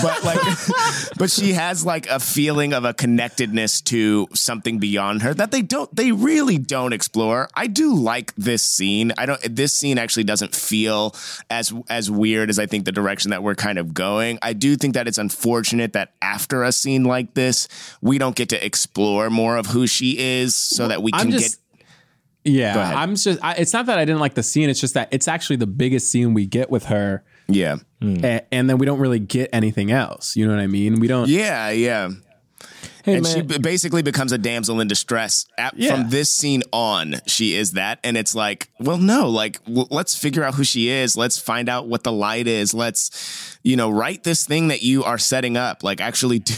but like, but she has like a feeling of a connectedness to something beyond her that they don't, they really don't explore. I do like this scene. I don't. This scene actually doesn't feel as as weird as I think the direction that we're kind of going. I do think that it's unfortunate that after a scene like this, we don't get to explore more of who she is, so that we can just- get. Yeah, I'm just. I, it's not that I didn't like the scene. It's just that it's actually the biggest scene we get with her. Yeah, hmm. A- and, then we don't really get anything else. You know what I mean? We don't. Yeah, yeah. Hey, and man. she b- basically becomes a damsel in distress. At, Yeah. From this scene on, she is that. And it's like, well, no, like, w- let's figure out who she is. Let's find out what the light is. Let's, you know, write this thing that you are setting up. Like, actually do.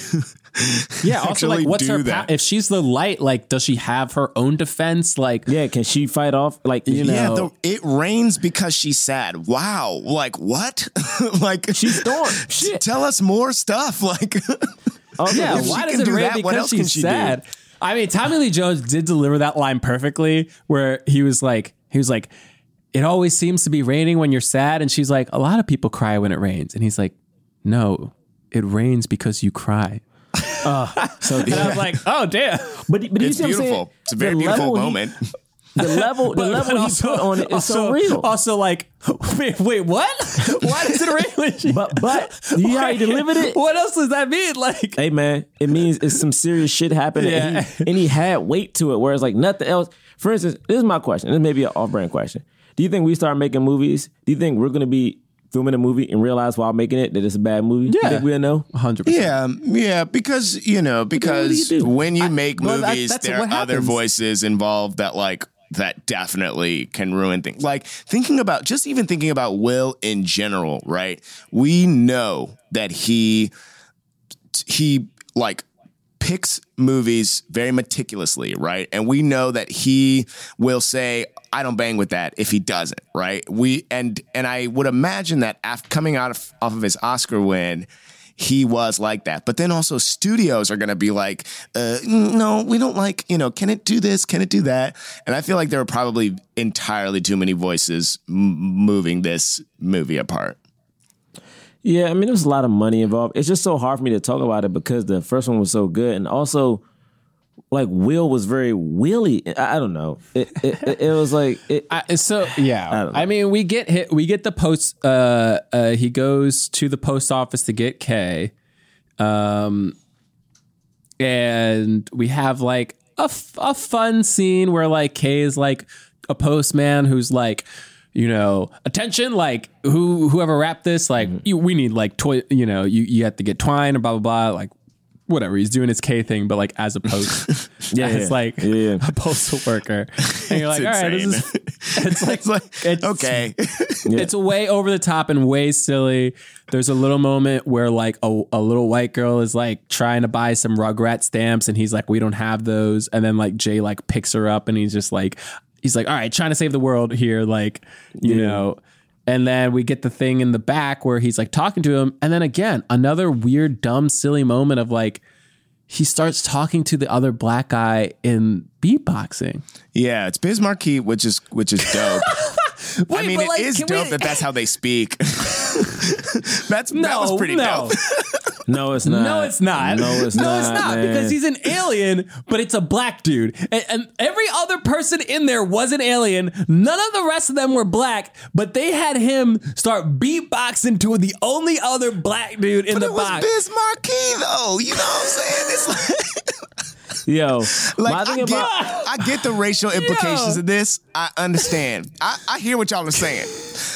Yeah. Also, like, what's her? Pa- if she's the light, like, does she have her own defense? Like, yeah, can she fight off? Like, you know, yeah, the, it rains because she's sad. Wow. Like, what? like, she's storm. Shit. Tell us more stuff. Like, oh yeah. if she Why can does it do rain? that, what Because else can she's she do? sad. I mean, Tommy Lee Jones did deliver that line perfectly, where he was like, he was like, "It always seems to be raining when you're sad," and she's like, "A lot of people cry when it rains," and he's like, "No, it rains because you cry." So And I was like, "Oh damn!" But but you it's see what I'm saying? beautiful. It's a very The beautiful level he- moment. the level, the level but he put on it is so real. Also, like, wait, wait, what? Why does it she- But but you how he delivered it? What else does that mean? Like, Hey man, it means it's some serious shit happening, and, he, and he had weight to it. Whereas like nothing else. For instance, this is my question. This may be an off-brand question. Do you think we start making movies? Do you think we're going to be filming a movie and realize while making it that it's a bad movie? You Yeah. think we'll know? hundred Yeah, um, yeah, because you know, because do? when you make well, that- movies, that's there are other voices involved that like that definitely can ruin things. Like thinking about just even thinking about Will in general, right? We know that he he like picks movies very meticulously, right? And we know that he will say, "I don't bang with that" if he doesn't, right? We and and I would imagine that after coming out of, off of his Oscar win, he was like that. But then also studios are going to be like, uh, "No, we don't like, you know, can it do this? Can it do that?" And I feel like there are probably entirely too many voices m- moving this movie apart. Yeah, I mean, there's a lot of money involved. It's just so hard for me to talk about it because the first one was so good, and also, like Will was very willy. I, I don't know. It, it, it, it was like it, I, so yeah, I. I, mean, we get hit. We get the post. Uh, uh, he goes to the post office to get Kay, um, and we have like a, f- a fun scene where like Kay is like a postman who's like, you know, attention, like who whoever wrapped this, like Mm-hmm. you, we need like toy, you know, you you have to get twine and blah blah blah, like. whatever he's doing his K thing, but like as a post, Yeah, yeah. like Yeah. a postal worker, and you're like, It's all right, this is it's like, It's like, it's okay. it's way over the top and way silly. There's a little moment where like a, a little white girl is like trying to buy some Rugrat stamps and he's like, we don't have those. And then like Jay like picks her up and he's just like, he's like, all right, trying to save the world here. Like, you know, and then we get the thing in the back where he's like talking to him. And then again, another weird, dumb, silly moment of like, he starts talking to the other black guy in beatboxing. Yeah, it's Biz which is which is dope. I mean, but, it like, is dope we- that that's how they speak. that's that No, was pretty no. dope. No, it's not. No, it's not. No, it's no, not. it's not man. because he's an alien, but it's a black dude, and, and every other person in there was an alien. None of the rest of them were black, but they had him start beatboxing to the only other black dude in But the it was. Biz Markie though. You know what I'm saying? It's like, Yo, like my I get, about I get the racial implications Yo. of this. I understand. I, I hear what y'all are saying.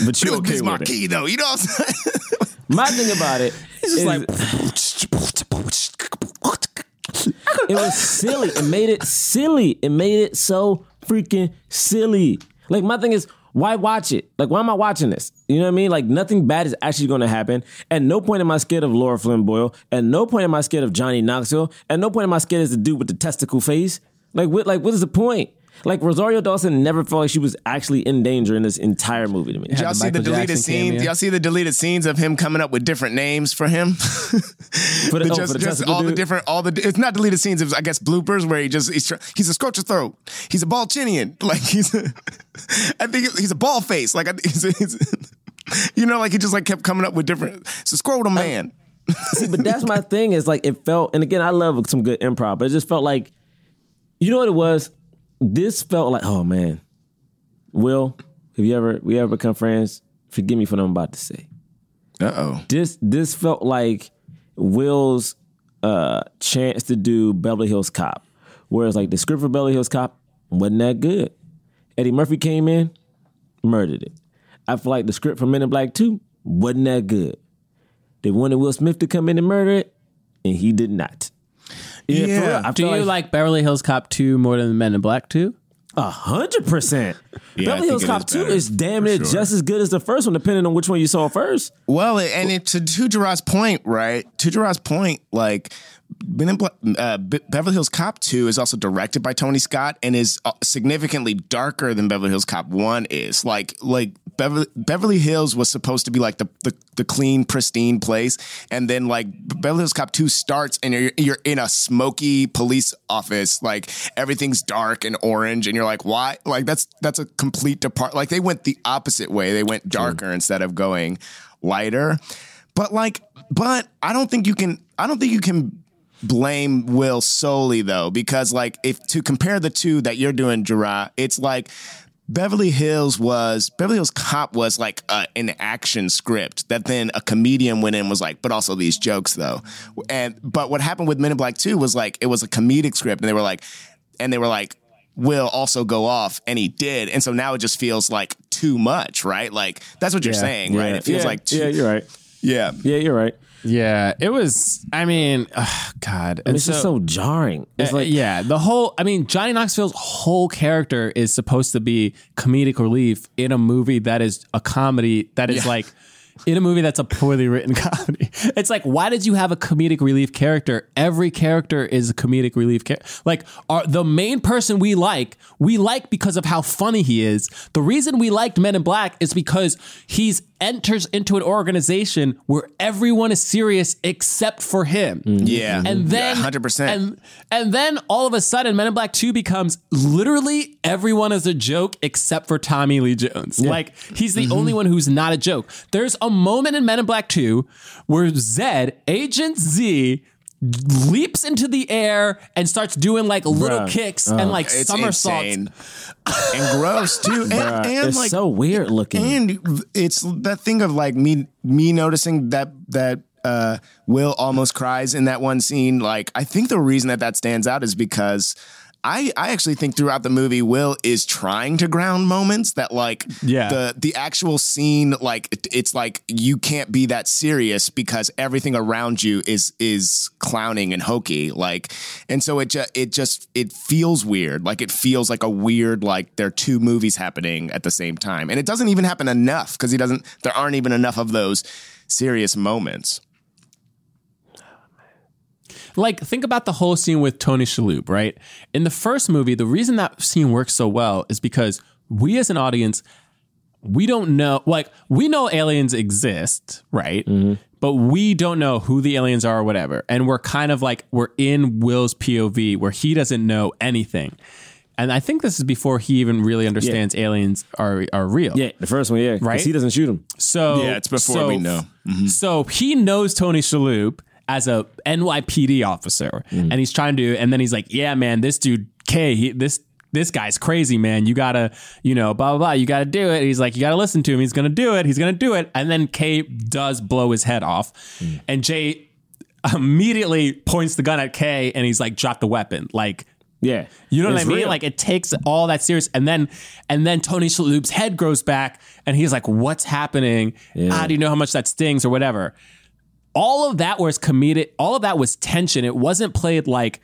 but you okay Biz with it. Though. You know what I'm saying? My thing about it just is like, it was silly. It made it silly. It made it so freaking silly. Like my thing is, why watch it? Like, why am I watching this? You know what I mean? Like, nothing bad is actually going to happen. At no point am I scared of Lara Flynn Boyle. At no point am I scared of Johnny Knoxville. At no point am I scared as the dude with the testicle face. Like, what? Like, what is the point? Like Rosario Dawson never felt like she was actually in danger in this entire movie to me. Did y'all the see the Michael deleted Jackson scenes? cameo. Y'all see the deleted scenes of him coming up with different names for him? For the, But oh, just, for the just testicle all the different, all the. It's not deleted scenes. It was, I guess, bloopers where he just he's tr- he's a scorcher throat. He's a ball chinian. Like he's, a, I think he's a ball face. Like I, he's, he's, you know, like he just like kept coming up with different. It's a scrotum uh, man. See, but that's my thing is like it felt, and again, I love some good improv, but it just felt like, you know what it was? This felt like, oh man, Will, have you ever we ever become friends? Forgive me for what I'm about to say. Uh oh. This this felt like Will's uh chance to do Beverly Hills Cop, whereas like the script for Beverly Hills Cop wasn't that good. Eddie Murphy came in, murdered it. I feel like the script for Men in Black 2 wasn't that good. They wanted Will Smith to come in and murder it, and he did not. Yeah, Yeah. I Do feel you like Beverly Hills Cop 2 more than Men in Black 2? a hundred percent? Beverly Hills Cop is Two better, is damn for near sure. just as good as the first one, depending on which one you saw first. Well, and it, to, to Jerah's point, right? To Jerah's point, like Men in Black, uh, Beverly Hills Cop 2 is also directed by Tony Scott and is uh, significantly darker than Beverly Hills Cop 1 is. Like like Beverly, Beverly Hills was supposed to be like the, the the clean, pristine place, and then like Beverly Hills Cop 2 starts and you're you're in a smoky police office, like everything's dark and orange, and you're like, why? Like that's that's a complete depart. Like they went the opposite way. They went darker instead of going lighter. But like, but I don't think you can. I don't think you can blame Will solely though, because like if to compare the two that you're doing, Jerah, it's like Beverly Hills was Beverly Hills Cop was like a, an action script that then a comedian went in and was like, but also these jokes though. And but what happened with Men in Black 2 was like it was a comedic script and they were like and they were like will also go off and he did. And so now it just feels like too much, right? Like that's what you're Yeah, saying, right? It feels yeah, like too, yeah, you're right. Yeah. Yeah, you're right. Yeah, it was. I mean, ugh, God, And it's just so jarring. It's Uh, like yeah, the whole. I mean, Johnny Knoxville's whole character is supposed to be comedic relief in a movie that is a comedy that is Yeah. like. In a movie that's a poorly written comedy, it's like, why did you have a comedic relief character? Every character is a comedic relief character. Like, our, the main person we like, we like because of how funny he is. The reason we liked Men in Black is because he's enters into an organization where everyone is serious except for him. Mm-hmm. Yeah. And mm-hmm. then Yeah, 100%. And and then all of a sudden Men in Black 2 becomes literally everyone is a joke except for Tommy Lee Jones. Like he's the mm-hmm. only one who's not a joke. There's a moment in Men in Black 2 where Zed, Agent Z leaps into the air and starts doing like little Bruh. kicks Oh. and like It's somersaults. insane. and gross too. And, Bruh, and it's like so weird looking. and it's that thing of like me me noticing that that uh, Will almost cries in that one scene. Like I think the reason that that stands out is because I, I actually think throughout the movie, Will is trying to ground moments that like Yeah. the the actual scene like it- it's like you can't be that serious because everything around you is is clowning and hokey like and so it just it just it feels weird. Like it feels like a weird like there are two movies happening at the same time. And it doesn't even happen enough because he doesn't there aren't even enough of those serious moments like think about the whole scene with Tony Shalhoub, right? In the first movie, the reason that scene works so well is because we as an audience, we don't know, like we know aliens exist, right? Mm-hmm. But we don't know who the aliens are or whatever. And we're kind of like we're in Will's POV where he doesn't know anything. And I think this is before he even really understands aliens are are real. Yeah, the first one, yeah, Right? He doesn't shoot him. So Yeah, it's before so- we know. Mm-hmm. So he knows Tony Shalhoub as a NYPD officer, mm. and he's trying to. And then he's like, "Yeah, man, this dude K, he, this this guy's crazy, man. You gotta, you know, blah blah blah. You gotta do it." He's like, "You gotta listen to him. He's gonna do it. He's gonna do it." And then K does blow his head off, mm. and Jay immediately points the gun at K, and he's like, "Drop the weapon!" Like. Yeah, You know what I mean? real. Like it takes all that serious, and then and then Tony Shalhoub's head grows back, and he's like, "What's happening? How do you know how much that stings or whatever?" All of that was comedic. All of that was tension. It wasn't played like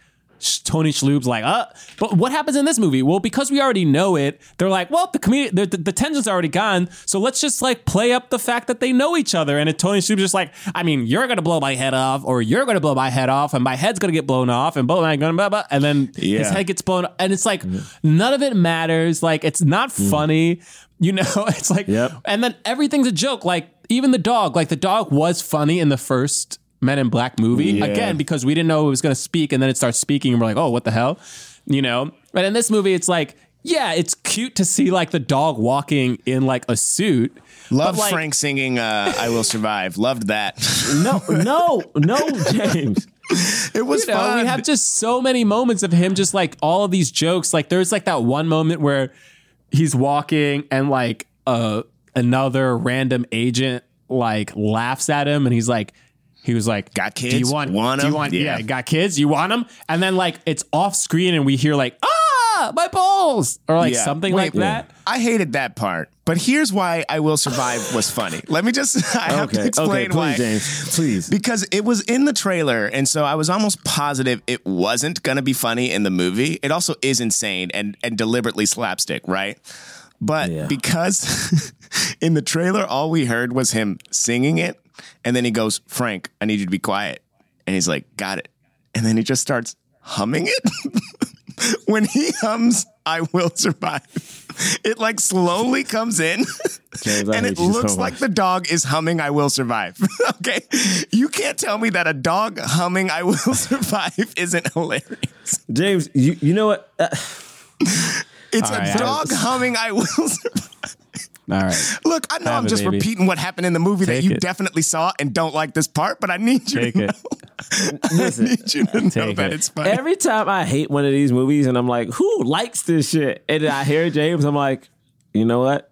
Tony Shalhoub's like, "Uh." But what happens in this movie? Well, because we already know it, they're like, "Well, the comedic, the, the, the tension's already gone, so let's just like play up the fact that they know each other." And Tony Shalhoub's just like, "I mean, you're gonna blow my head off, or you're gonna blow my head off, and my head's gonna get blown off, and blah blah blah, blah, blah. and then his head gets blown, and it's like none of it matters. Like it's not funny, you know. It's like, and then everything's a joke. Like even the dog, like the dog was funny in the first Men in Black movie Yeah. again because we didn't know it was going to speak, and then it starts speaking, and we're like, oh, what the hell, you know. But in this movie, it's like. Yeah, it's cute to see like the dog walking in like a suit. Love like, Frank singing uh, "I Will Survive." Loved that. No, no, no, James. it was you know, fun. we have just so many moments of him just like all of these jokes. Like there's like that one moment where he's walking and like uh another random agent like laughs at him and he's like he was like Got do kids? you want, Want do you want yeah. Yeah. got kids you want them and then like it's off screen and we hear like ah my balls or like Yeah. something Wait, like that I hated that part. But here's why I Will Survive was funny. Let me just I have to explain okay, please, why. James, please. Because it was in the trailer, and so I was almost positive it wasn't gonna be funny in the movie. It also is insane and, and deliberately slapstick, right? But because in the trailer all we heard was him singing it, and then he goes, Frank, I need you to be quiet. And he's like, Got it. And then he just starts humming it. when he hums I will survive. It like slowly comes in James, and it you so looks like the dog is humming I will survive. okay. You can't tell me that a dog humming I will survive isn't hilarious. James, you you know what? Uh, It's All a right, dog I- humming I will survive. all right Look, I know Have I'm it, just baby. repeating what happened in the movie that you it. definitely saw and don't like this part, but I need you take to it listen, I need you to know Take that it. it's funny. every time I hate one of these movies and I'm like, who likes this shit? And I hear James, I'm like, you know what?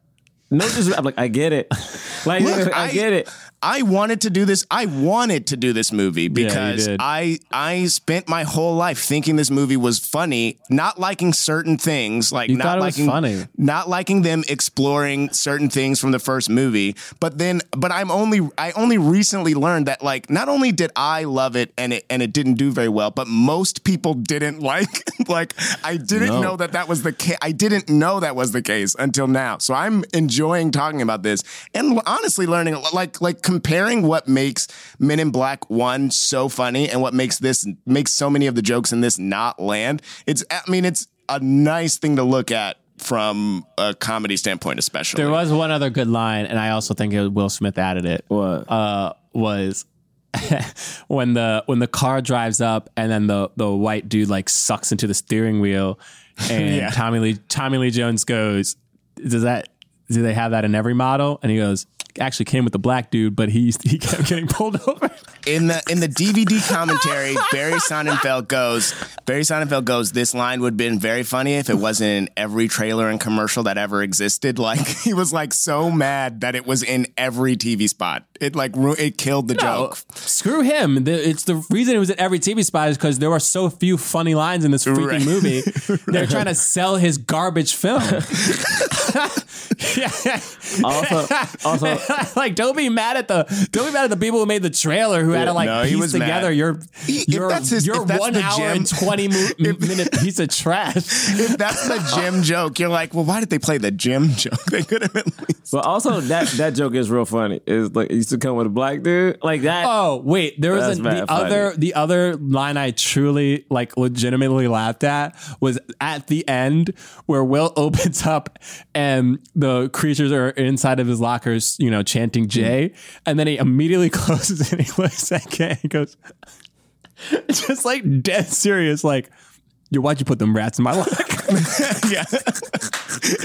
No, just I'm like, I get it. Like, Look, I, get it. I wanted to do this. I wanted to do this movie because did. I I spent my whole life thinking this movie was funny, not liking certain things, like You not thought it was liking funny. not liking them exploring certain things from the first movie. But then, but I'm only I only recently learned that like not only did I love it and it and it didn't do very well, but most people didn't like like I didn't No. know that that was the case. I didn't know that was the case until now. So I'm enjoying talking about this and honestly learning like like comparing what makes Men in Black 1 so funny and what makes this makes so many of the jokes in this not land. It's I mean it's a nice thing to look at from a comedy standpoint especially. There was one other good line, and I also think it was Will Smith added it. What? Uh, was when the when the car drives up, and then the the white dude like sucks into the steering wheel, and Yeah. Tommy Lee Tommy Lee Jones goes, "Does that do they have that in every model? And he goes, actually came with the black dude, but he he kept getting pulled over. In the in the DVD commentary, Barry Sonnenfeld goes. Barry Sonnenfeld goes. This line would have been very funny if it wasn't in every trailer and commercial that ever existed. Like he was like so mad that it was in every TV spot. It like ru- it killed the joke. Screw him. The- It's the reason it was in every TV spot is because there were so few funny lines in this freaking Right. movie. They're trying to sell his garbage film. Also, also, like don't be mad at the don't be mad at the people who made the trailer who had to like No, he piece was together mad. your If your, that's his- your if that's one the hour gem- and twenty mo- minute piece of trash. If that's the gym joke, you're like, well, why did they play the gym joke? They could have at least. but also that that joke is real funny. Is like he used to come with a black dude like that. Oh wait, there was That's a, the funny. other the other line I truly like legitimately laughed at was at the end where Will opens up and the creatures are inside of his lockers, you know, chanting Jay, mm. and then he immediately closes and he looks at Kay and goes, just like dead serious, like. Yo, why'd you put them rats in my locker? Yeah.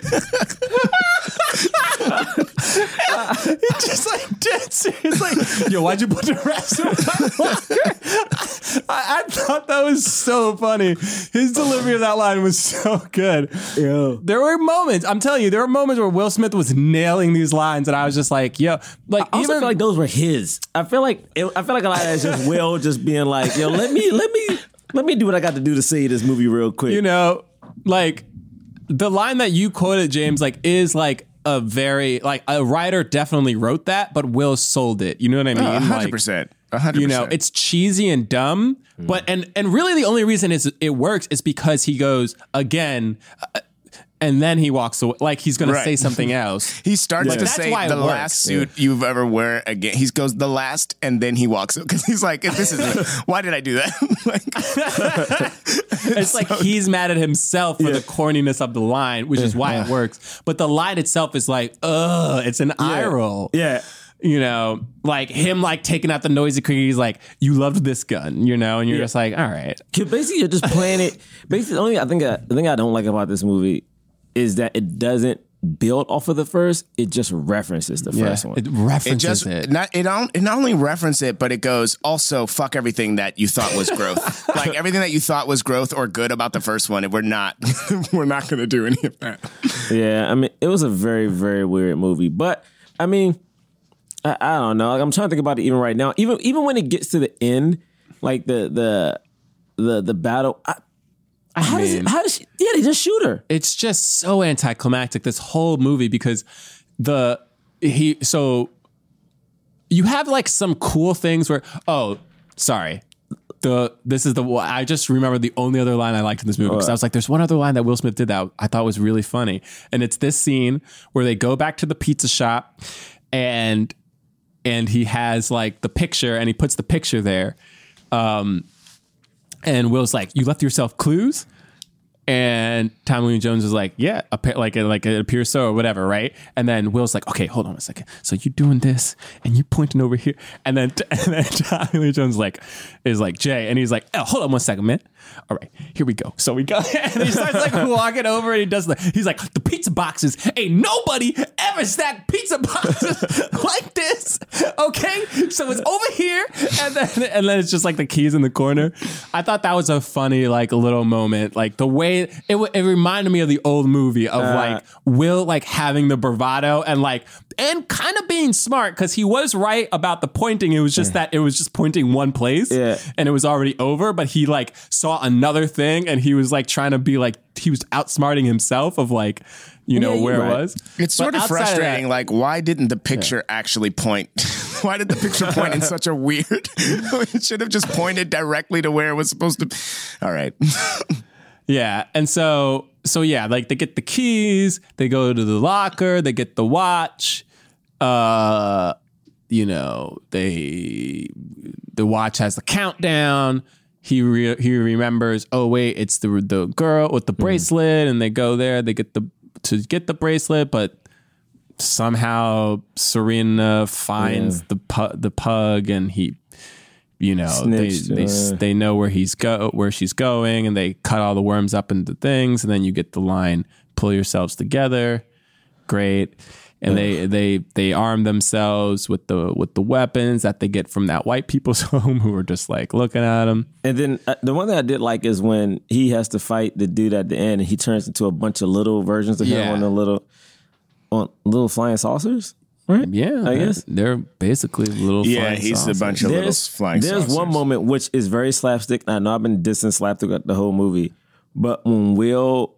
It's just like dead serious. Like, yo, why'd you put the rats in my locker? I, I thought that was so funny. His delivery of that line was so good. Yeah. There were moments, I'm telling you, there were moments where Will Smith was nailing these lines, and I was just like, yo, like I also even feel like those were his. I feel like it, I feel like a lot of that's just Will just being like, yo, let me let me let me do what I got to do to see this movie real quick. you know, like the line that you quoted, James, like is like a very like a writer definitely wrote that, but Will sold it. You know what I mean? A Hundred percent. Hundred you know it's cheesy and dumb but and and really the only reason is it works is because he goes again uh, and then he walks away like he's gonna say something else He starts Like, to that's say why the last suit you've ever wear again. He goes the last, and then he walks because he's like, "This is why did I do that?" like, it's like he's mad at himself for the corniness of the line which is why it works but the line itself is like ugh it's an eye roll Yeah. you know like him like taking out the noisy cricket he's like you loved this gun you know and you're just like all right. basically you're just playing it. Basically, the only I think I, the thing I don't like about this movie is that it doesn't build off of the first. It just references the first one. it it references just it, not it, on, it not only reference it, but it goes also fuck everything that you thought was growth. like everything that you thought was growth or good about the first one. We're not. we're not going to do any of that. Yeah, I mean, it was a very, very weird movie. But I mean, I, I don't know. Like, I'm trying to think about it even right now. Even even when it gets to the end, like the the the the battle. I, how does mean- it, how does she, yeah they just shoot her. it's just so anticlimactic this whole movie because the he so you have like some cool things where oh sorry. The this is the I just remember the only other line I liked in this movie because I was like there's one other line that Will Smith did that I thought was really funny. And it's this scene where they go back to the pizza shop and and he has like the picture and he puts the picture there. Um and Will's like you left yourself clues and Tommy Lee Jones is like, yeah, like uh, like it appears so or whatever, right? And then Will's like, okay, hold on a second. So you're doing this and you're pointing over here, and then and then Lee Jones like is like Jay, and he's like, oh, hold on one second, man. All right, here we go. So we go, and he starts like walking over, and he does the. He's like, the pizza boxes ain't nobody ever stacked pizza boxes like this. Okay, so it's over here, and then and then it's just like the keys in the corner. I thought that was a funny like little moment, like the way it it reminded me of the old movie of Uh. like Will like having the bravado and like and kind of being smart because he was right about the pointing. It was just that it was just pointing one place, Yeah. and it was already over. But he like saw another thing, and he was like trying to be like he was outsmarting himself of like you know Yeah, where right. it was. It's But sort of outside that- frustrating. like, why didn't the picture actually point? why did the picture point in such a weird? it should have just pointed directly to where it was supposed to. All right. Yeah. And so so yeah, like they get the keys, they go to the locker, they get the watch. Uh you know, they the watch has the countdown. He re- he remembers, oh wait, it's the the girl with the bracelet and they go there, they get the to get the bracelet, but somehow Serena finds the pu- the pug and he you know they Snitched, they, uh. they know where he's go where she's going and they cut all the worms up into things and then you get the line pull yourselves together great. And they they they arm themselves with the with the weapons that they get from that white people's home who are just like looking at them. And then uh, the one that I did like is when he has to fight the dude at the end, and he turns into a bunch of little versions of him on the little on little flying saucers, right? Yeah, I guess. they're basically little. Yeah, flying he's a bunch of little flying There's saucers. one moment which is very slapstick. I know I've been dissing slapstick the whole movie, but when Will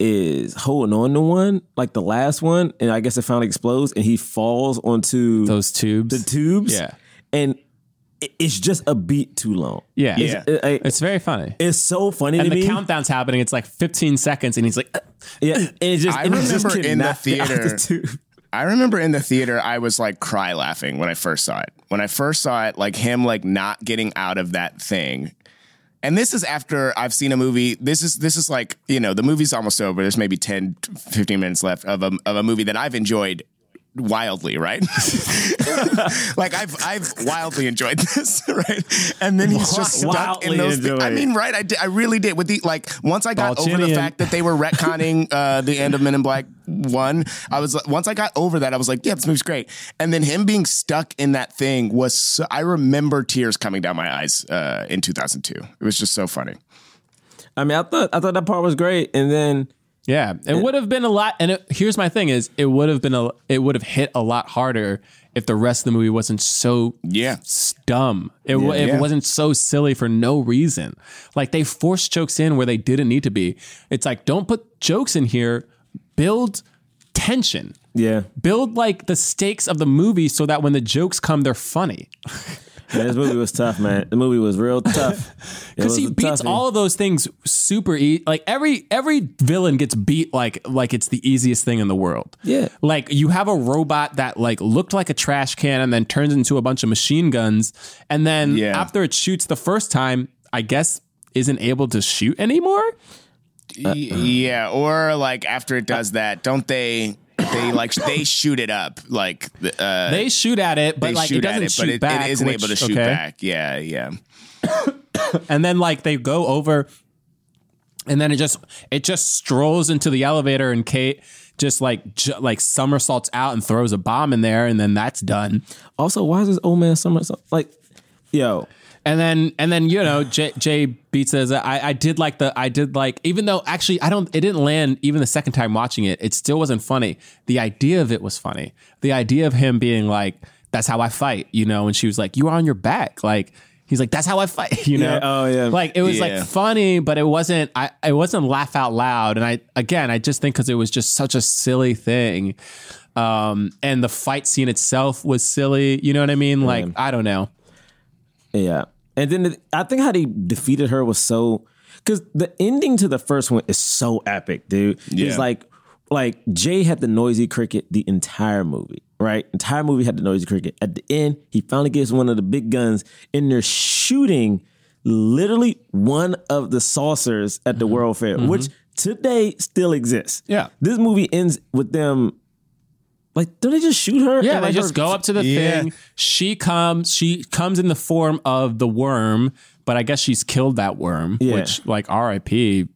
is holding on to one, like the last one, and I guess it finally explodes, and he falls onto those tubes, the tubes, Yeah. and it's just a beat too long. Yeah, It's- it- I- it's very funny. It's so funny and to the me. countdown's happening. It's like 15 seconds, and he's like, "Uh, yeah, and it just I and it just remember in the cannot get out theater. the tube. I remember in the theater, I was like cry laughing when I first saw it. When I first saw it, like him like not getting out of that thing. And this is after I've seen a movie. This is this is like you know the movie's almost over. There's maybe 10, 15 minutes left of a of a movie that I've enjoyed wildly, right? like I've I've wildly enjoyed this, right? And then he's just stuck in those. thi- I mean, right? I did, I really did. With the like, once I got over the fact that they were retconning uh, the end of Men in Black One, I was like, once I got over that, I was like, yeah, this movie's great. And then him being stuck in that thing was. So, I remember tears coming down my eyes uh, in 2002. It was just so funny. I mean, I thought I thought that part was great, and then Yeah, it would have been a lot. And it, here's my thing: is it would have been a it would have hit a lot harder if the rest of the movie wasn't so yeah dumb. It, Yeah. if Yeah. it wasn't so silly for no reason. Like they forced jokes in where they didn't need to be. It's like don't put jokes in here. Build tension. yeah, Build like the stakes of the movie so that when the jokes come, they're funny. yeah, this movie was tough, man. The movie was real tough Because he beats toughie. all of those things super easy. Like every every villain gets beat like like it's the easiest thing in the world. Yeah. Like you have a robot that like looked like a trash can and then turns into a bunch of machine guns, and then Yeah. after it shoots the first time, I guess isn't able to shoot anymore. Y- yeah, or like after it does that, don't they? They like they shoot it up like uh, They shoot at it, but like it doesn't it, shoot it, back. it isn't which- able to shoot okay. back. Yeah, yeah. and then like they go over and then it just it just strolls into the elevator and Kate just like j- like somersaults out and throws a bomb in there and then that's done. Also, why is this old man somersault like, yo? And then and then you know Jay, Jay Beats says I I did like the I did like even though actually I don't it didn't land even the second time watching it it still wasn't funny. The idea of it was funny. The idea of him being like that's how I fight, you know, and she was like you are on your back like he's like that's how I fight, you know. Yeah, oh, yeah. Like it was Yeah. like funny, but it wasn't I it wasn't laugh out loud and I again I just think cuz it was just such a silly thing. Um and the fight scene itself was silly, you know what I mean? Like I don't know. Yeah. And then the, I think how they defeated her was so because the ending to the first one is so epic, dude. Yeah. It's like like Jay had the noisy cricket the entire movie, right? Entire movie had the noisy cricket. At the end, he finally gets one of the big guns, and they're shooting literally one of the saucers at the mm-hmm. World Fair, mm-hmm. which today still exists. Yeah. This movie ends with them. Like, do they just shoot her? Yeah, And, they like, just her- go up to the Yeah. thing. She comes. She comes in the form of the worm, but I guess she's killed that worm. Yeah. Which, like, R.I.P.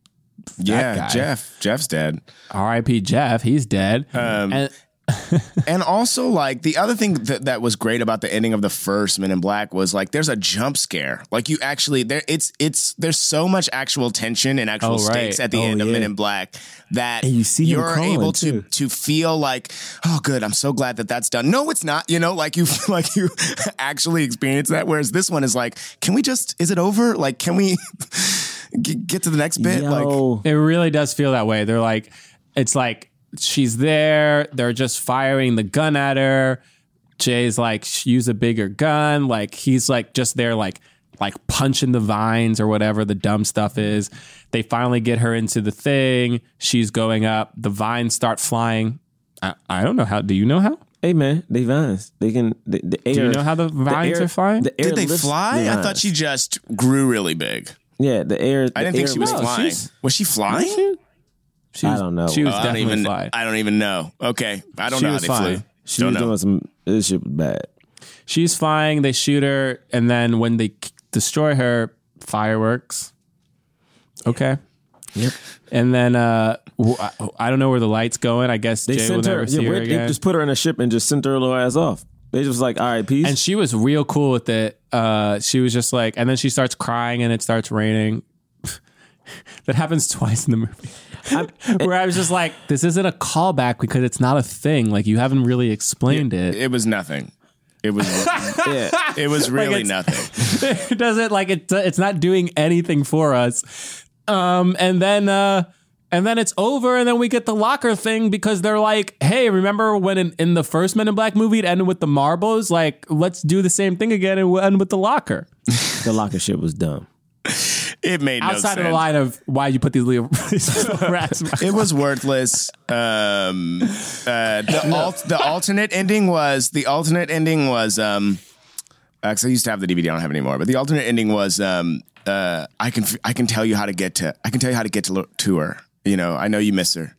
Yeah, guy. Jeff. Jeff's dead. R.I.P. Jeff. He's dead. Um, and and also like the other thing that, that was great about the ending of the first Men in Black was like there's a jump scare. Like you actually there it's it's there's so much actual tension and actual Oh, stakes right. at the Oh, end of Men in Black that And you see you're able to too. to feel like oh good I'm so glad that that's done. No, it's not. You know, like you like you actually experience that. Whereas this one is like, can we just is it over? Like, can we get, get to the next bit? Like, it really does feel that way. They're like, it's like she's there. They're just firing the gun at her. Jay's like, use a bigger gun. Like he's like just there, like like punching the vines or whatever the dumb stuff is. They finally get her into the thing. She's going up. The vines start flying. I, I don't know how. Do you know how? Hey man, they vines. They can. The, the air, Do you know how the vines air- are flying? The air did they fly? the I thought she just grew really big. Yeah, the air. I didn't think she was lifts- flying. Was she flying? She I don't know. She was Oh, I don't definitely even. flying. I don't even know. Okay, I don't She know how was they flying. flew. She don't was know. doing some. This shit was bad. She's flying. They shoot her, and then when they k- destroy her, fireworks. Okay. Yep. And then uh, w- I, I don't know where the light's going. I guess They Jay will sent her. see Yeah, her where- they just put her in a ship and just sent her little ass off. They just like, all right, peace. and she was real cool with it. Uh, she was just like, and then she starts crying and it starts raining. that happens twice in the movie. Where I was just like, this isn't a callback because it's not a thing. Like you haven't really explained it. It was nothing. It was yeah. it was really it's- nothing. it doesn't like it. It's not doing anything for us. Um, and then uh, and then it's over, and then we get the locker thing because they're like, "Hey, remember when in, in the first Men in Black movie it ended with the marbles? Like, let's do the same thing again and we'll end with the locker." the locker shit was dumb. It made no Outside of the line of why you put these little, these little rats. It was worthless. Um, uh, the alt, the alternate ending was the alternate ending was um, actually I used to have the DVD. I don't have it anymore. But the alternate ending was um, uh, I can I can tell you how to get to I can tell you how to get to to her. You know, I know you miss her.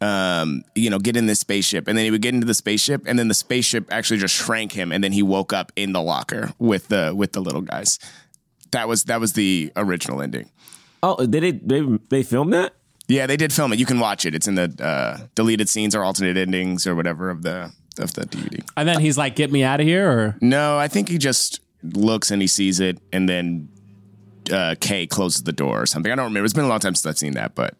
Um, you know, get in this spaceship, and then he would get into the spaceship, and then the spaceship actually just shrank him, and then he woke up in the locker with the with the little guys. That was that was the original ending. Oh, did they they they filmed that? Yeah, they did film it. You can watch it. It's in the uh, deleted scenes or alternate endings or whatever of the of the DVD. And then he's like, "Get me out of here!" Or No, I think he just looks and he sees it, and then uh, Kay closes the door or something. I don't remember. It's been a long time since I've seen that, but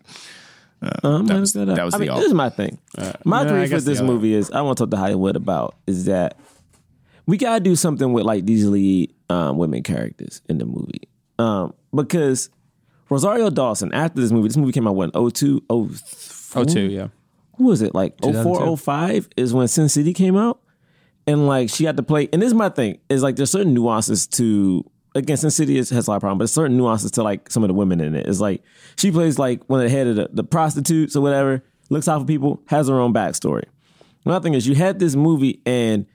uh, Um, that, was, that, that was I the mean, alt. this is my thing. my yeah, I grief with this movie is I want to talk to Hollywood about is that we gotta do something with like these lead um, women characters in the movie um, because Rosario Dawson after this movie, this movie came out when 02, 04? 02, yeah. Who was it like 2002. 04, 05 is when Sin City came out, and like she had to play. And this is my thing is like there's certain nuances to again Sin City is, has a lot of problems, but there's certain nuances to like some of the women in it. It's like she plays like one of the head of the, the prostitutes or whatever, looks out for people, has her own backstory. Another thing is you had this movie and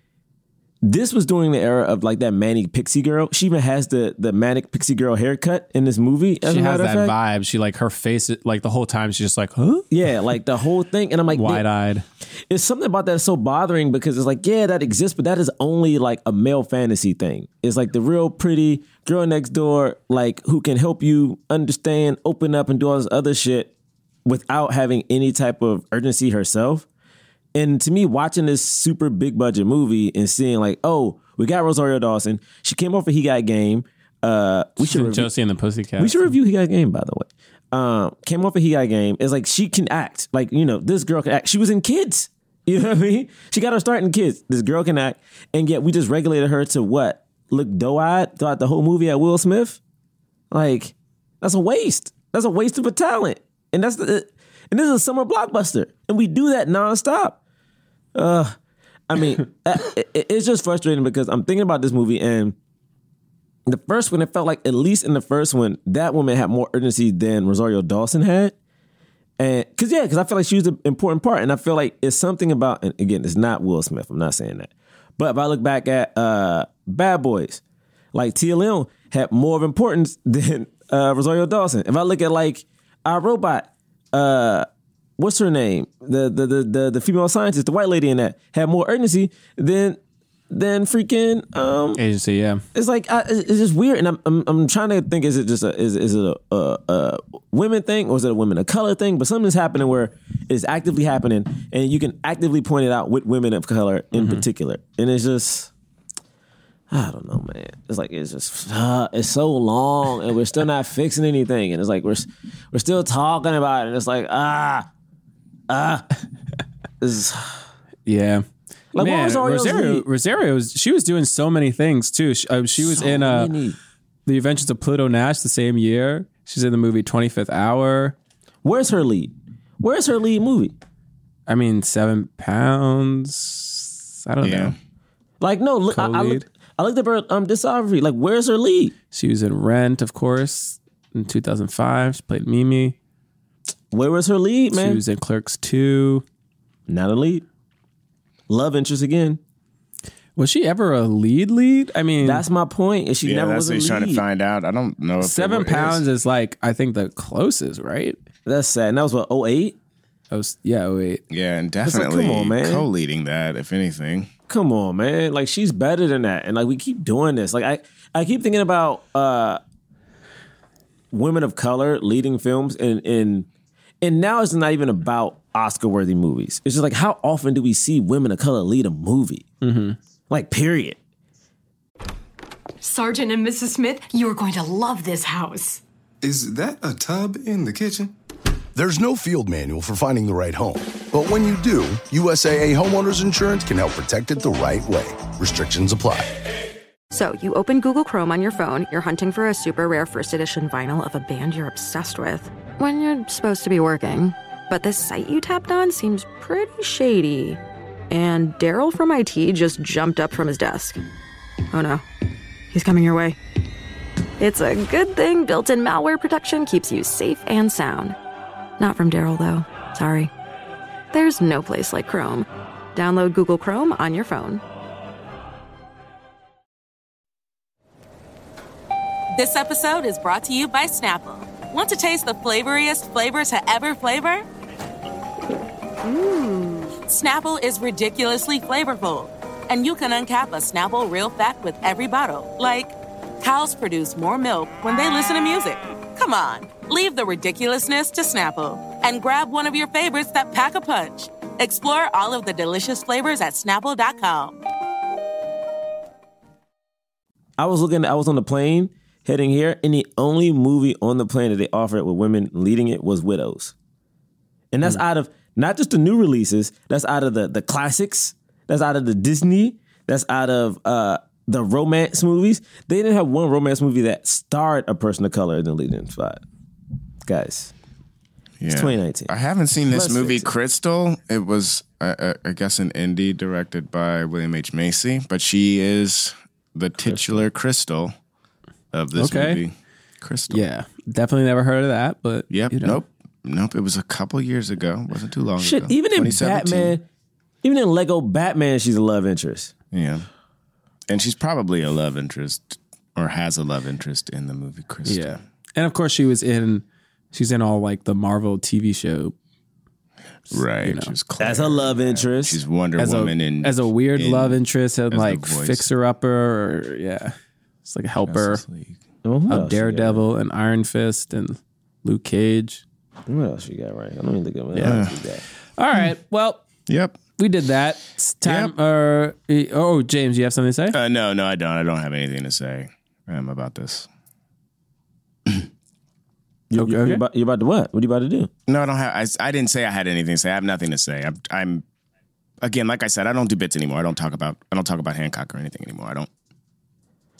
this was during the era of like that manic pixie girl. She even has the the manic pixie girl haircut in this movie. she has that fact. vibe. She like her face, like the whole time, she's just like, "Huh." Yeah, like the whole thing. And I'm like, Wide eyed. it's something about that so bothering because it's like, yeah, that exists, but that is only like a male fantasy thing. It's like the real pretty girl next door, like who can help you understand, open up, and do all this other shit without having any type of urgency herself. And to me, watching this super big budget movie and seeing like, oh, we got Rosario Dawson. She came off of He Got Game. Uh, we should review- Josie and the Pussycat. we should review He Got Game, by the way. Um, came off of He Got Game. It's like she can act. Like, you know, this girl can act. She was in kids. You know what I mean? She got her start in kids. This girl can act. And yet we just regulated her to what? Look doe-eyed throughout the whole movie at Will Smith? Like, that's a waste. That's a waste of a talent. And that's the and this is a summer blockbuster. And we do that nonstop. Uh I mean, uh, it- it's just frustrating because I'm thinking about this movie and the first one, it felt like at least in the first one, that woman had more urgency than Rosario Dawson had. And cause yeah, cause I feel like she was an important part. And I feel like it's something about, and again, it's not Will Smith. I'm not saying that. But if I look back at uh Bad Boys, like Tia Leon had more of importance than uh Rosario Dawson. If I look at like I Robot, uh what's her name? The the the the, the female scientist, the white lady in that, had more urgency than than freaking um agency. Yeah, it's like I, it's just weird, and I'm, I'm I'm trying to think: is it just a is is it a, a, a women thing or is it a women of color thing? But something's happening where it's actively happening, and you can actively point it out with women of color in particular, and it's just. I don't know, man. It's like it's just uh, it's so long, and we're still not fixing anything, and it's like we're we're still talking about it, and it's like ah ah. This is- yeah. Like, what Man, was Rosario? lead? Rosario, was- she was doing so many things too. She, uh, she was So in uh, many. the Adventures of Pluto Nash the same year. She's in the movie Twenty Fifth Hour. Where's her lead? Where's her lead movie? I mean, Seven Pounds. I don't know. Like no, look, I, I, Co-lead? Looked, I looked up her um discography. Like, where's her lead? She was in Rent, of course, in 2005. She played Mimi. Where was her lead, man? She was in Clerks 2. Not a lead. Love interest again. Was she ever a lead lead? I mean, That's my point. Is she yeah, never that's was what a he's trying to lead. find out. I don't know. If seven pounds is like, I think the closest, right? That's sad. And that was what 08? That was, yeah, oh, wait. Yeah, and like, come definitely on, man. co-leading that, if anything. Come on, man. Like she's better than that. And like we keep doing this. Like I, I keep thinking about uh women of color leading films, and and and now it's not even about Oscar worthy movies. It's just like how often do we see women of color lead a movie? Mm-hmm. Like, period. Sergeant and Mrs. Smith, you are going to love this house. Is that a tub in the kitchen? There's no field manual for finding the right home. But when you do, USAA Homeowners Insurance can help protect it the right way. Restrictions apply. So, you open Google Chrome on your phone, you're hunting for a super rare first edition vinyl of a band you're obsessed with, when you're supposed to be working. But this site you tapped on seems pretty shady. And Daryl from IT just jumped up from his desk. Oh no, he's coming your way. It's a good thing built in malware protection keeps you safe and sound. Not from Daryl, though. Sorry. There's no place like Chrome. Download Google Chrome on your phone. This episode is brought to you by Snapple. Want to taste the flavoriest flavor to ever flavor? Mmm. Snapple is ridiculously flavorful. And you can uncap a Snapple real fact with every bottle. Like, cows produce more milk when they listen to music. Come on, leave the ridiculousness to Snapple and grab one of your favorites that pack a punch. Explore all of the delicious flavors at snapple.com. I was looking. I was on the plane heading here, and the only movie on the plane that they offered with women leading it was Widows, and that's out of not just the new releases. That's out of the the classics. That's out of the Disney. That's out of uh, the romance movies. They didn't have one romance movie that starred a person of color in the leading spot. Guys, it's 2019. I haven't seen this Let's movie, it. Krystal. It was, uh, uh, I guess, an indie directed by William H. Macy, but she is the titular Krystal of this Okay. movie. Krystal. Yeah, definitely never heard of that. But Yep. you know. Nope. Nope. It was a couple years ago. wasn't too long Shit, ago. even in Batman, even in Lego Batman, she's a love interest. Yeah. And she's probably a love interest or has a love interest in the movie Krystal. Yeah, and of course she was in. She's in all like the Marvel TV show. Right. You know. She's Claire. As a love interest. She's Wonder as Woman a, in as a weird in love interest and like fixer upper or yeah, it's like a helper Justice League. Well, of Daredevil and Iron Fist and Luke Cage. What else you got right? I don't even think of it. Yeah. All right, well, Yep. We did that. It's time. Or oh, James, you have something to say? Uh, no, no, I don't. I don't have anything to say um, about this. You, Okay, you, okay. you about, you about to what? What are you about to do? No, I don't have. I, I didn't say I had anything to say. I have nothing to say. I'm, I'm. Again, like I said, I don't do bits anymore. I don't talk about. I don't talk about Hancock or anything anymore. I don't.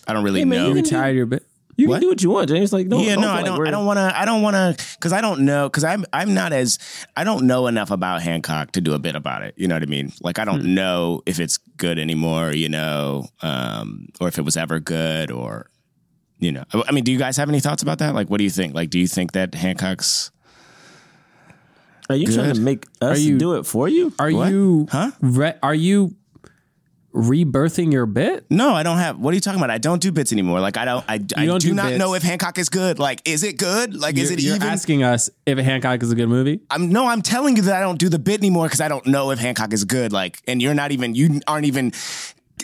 I don't really Hey, man, know. you can Retired your bit. You What? can do what you want, James. Like, don't, yeah, don't no, I don't. we're- I don't want to. I don't want to because I don't know because I'm. I'm not as. I don't know enough about Hancock to do a bit about it. You know what I mean? Like I don't Hmm. know if it's good anymore. You know, um, or if it was ever good, or you know. I mean, do you guys have any thoughts about that? Like, what do you think? Like, do you think that Hancock's Are you trying to make us you- do it for you? Are What? you Huh? Re- are you rebirthing your bit? No, I don't have. What are you talking about? I don't do bits anymore. Like I don't. I, I don't do, do not know if Hancock is good. Like, is it good? Like, is You're- it you're even? asking us if Hancock is a good movie? I'm no. I'm telling you that I don't do the bit anymore because I don't know if Hancock is good. Like, and you're not even. You aren't even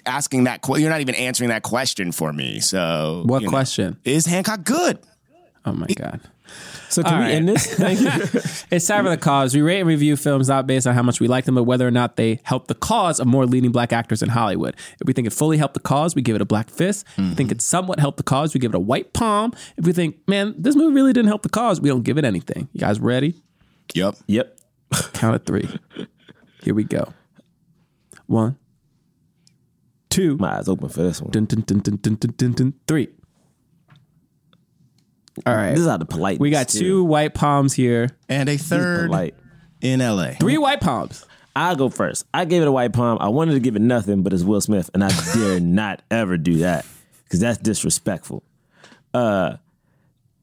asking that. que- You're not even answering that question for me. So, What you know. question? is Hancock good? Oh my god. So can All we right. end this? Thank you. it's time for the cause. We rate and review films not based on how much we like them, but whether or not they help the cause of more leading black actors in Hollywood. If we think it fully helped the cause, we give it a black fist. Mm-hmm. If we think it somewhat helped the cause, we give it a white palm. If we think, man, this movie really didn't help the cause, we don't give it anything. You guys ready? Yep. Yep. Count of three. Here we go. One, two. My eyes open for this one. Dun, dun, dun, three. All right. This is out of politeness. We got too. two white palms here. And a third polite. in L.A. Three white palms. I'll go first. I gave it a white palm. I wanted to give it nothing, but it's Will Smith, and I dare not ever do that because that's disrespectful. Uh,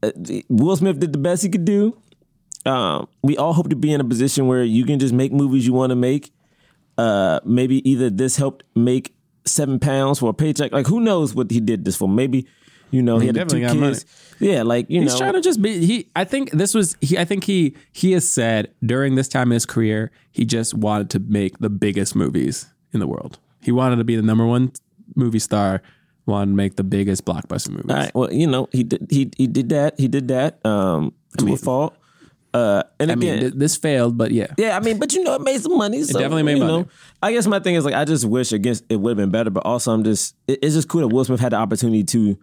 uh, Will Smith did the best he could do. Um, we all hope to be in a position where you can just make movies you want to make. Uh, maybe either this helped make seven pounds for a paycheck. Like who knows what he did this for? Maybe you know he, He had two definitely got kids. Yeah, like you He's know. He's trying to just be. He, I think this was. He, I think he, he has said during this time in his career, he just wanted to make the biggest movies in the world. He wanted to be the number one movie star wanted to make the biggest blockbuster movies. All right. Well, you know, he did he he did that. He did that um, to a fault. Uh, and I again, mean, th- this failed, but yeah. yeah, I mean, but you know, it made some money. So, definitely made money. Know, I guess my thing is like, I just wish against it would have been better, but also I'm just, it- it's just cool that Will Smith had the opportunity to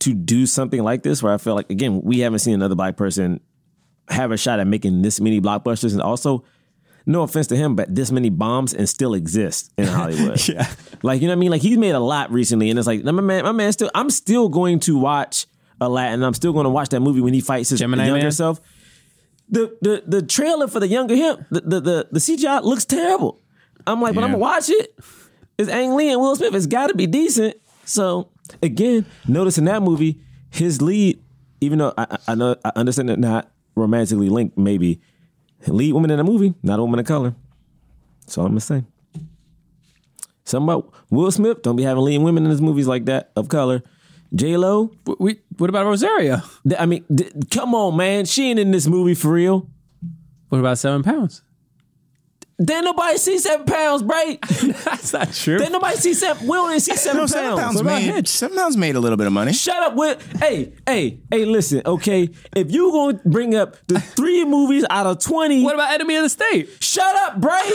to do something like this, where I feel like again, we haven't seen another black person have a shot at making this many blockbusters, and also, no offense to him, but this many bombs and still exist in Hollywood. yeah, like you know what I mean. Like he's made a lot recently, and it's like my man, my man, still, I'm still going to watch a lot, and I'm still going to watch that movie when he fights his Gemini younger Man? self. The, the the trailer for the younger him, the, the the the CGI looks terrible. I'm like, but I'm gonna watch it. It's Ang Lee and Will Smith. It's got to be decent. So again, notice in that movie, his lead, even though I, I- know I understand it not romantically linked, maybe lead woman in the movie, not a woman of color. That's all I'm gonna say. Something about Will Smith. Don't be having leading women in his movies like that of color. J Lo. We. What about Rosario? I mean, come on, man. She ain't in this movie for real. What about Seven Pounds? Then nobody see seven pounds, right? That's not true. Then nobody see seven. We don't even see seven No, pounds. seven pounds What made. Seven pounds made a little bit of money. Shut up with hey, hey, hey, listen, okay. If you gonna bring up the three movies out of 20, What about Enemy of the State? shut up, Bray.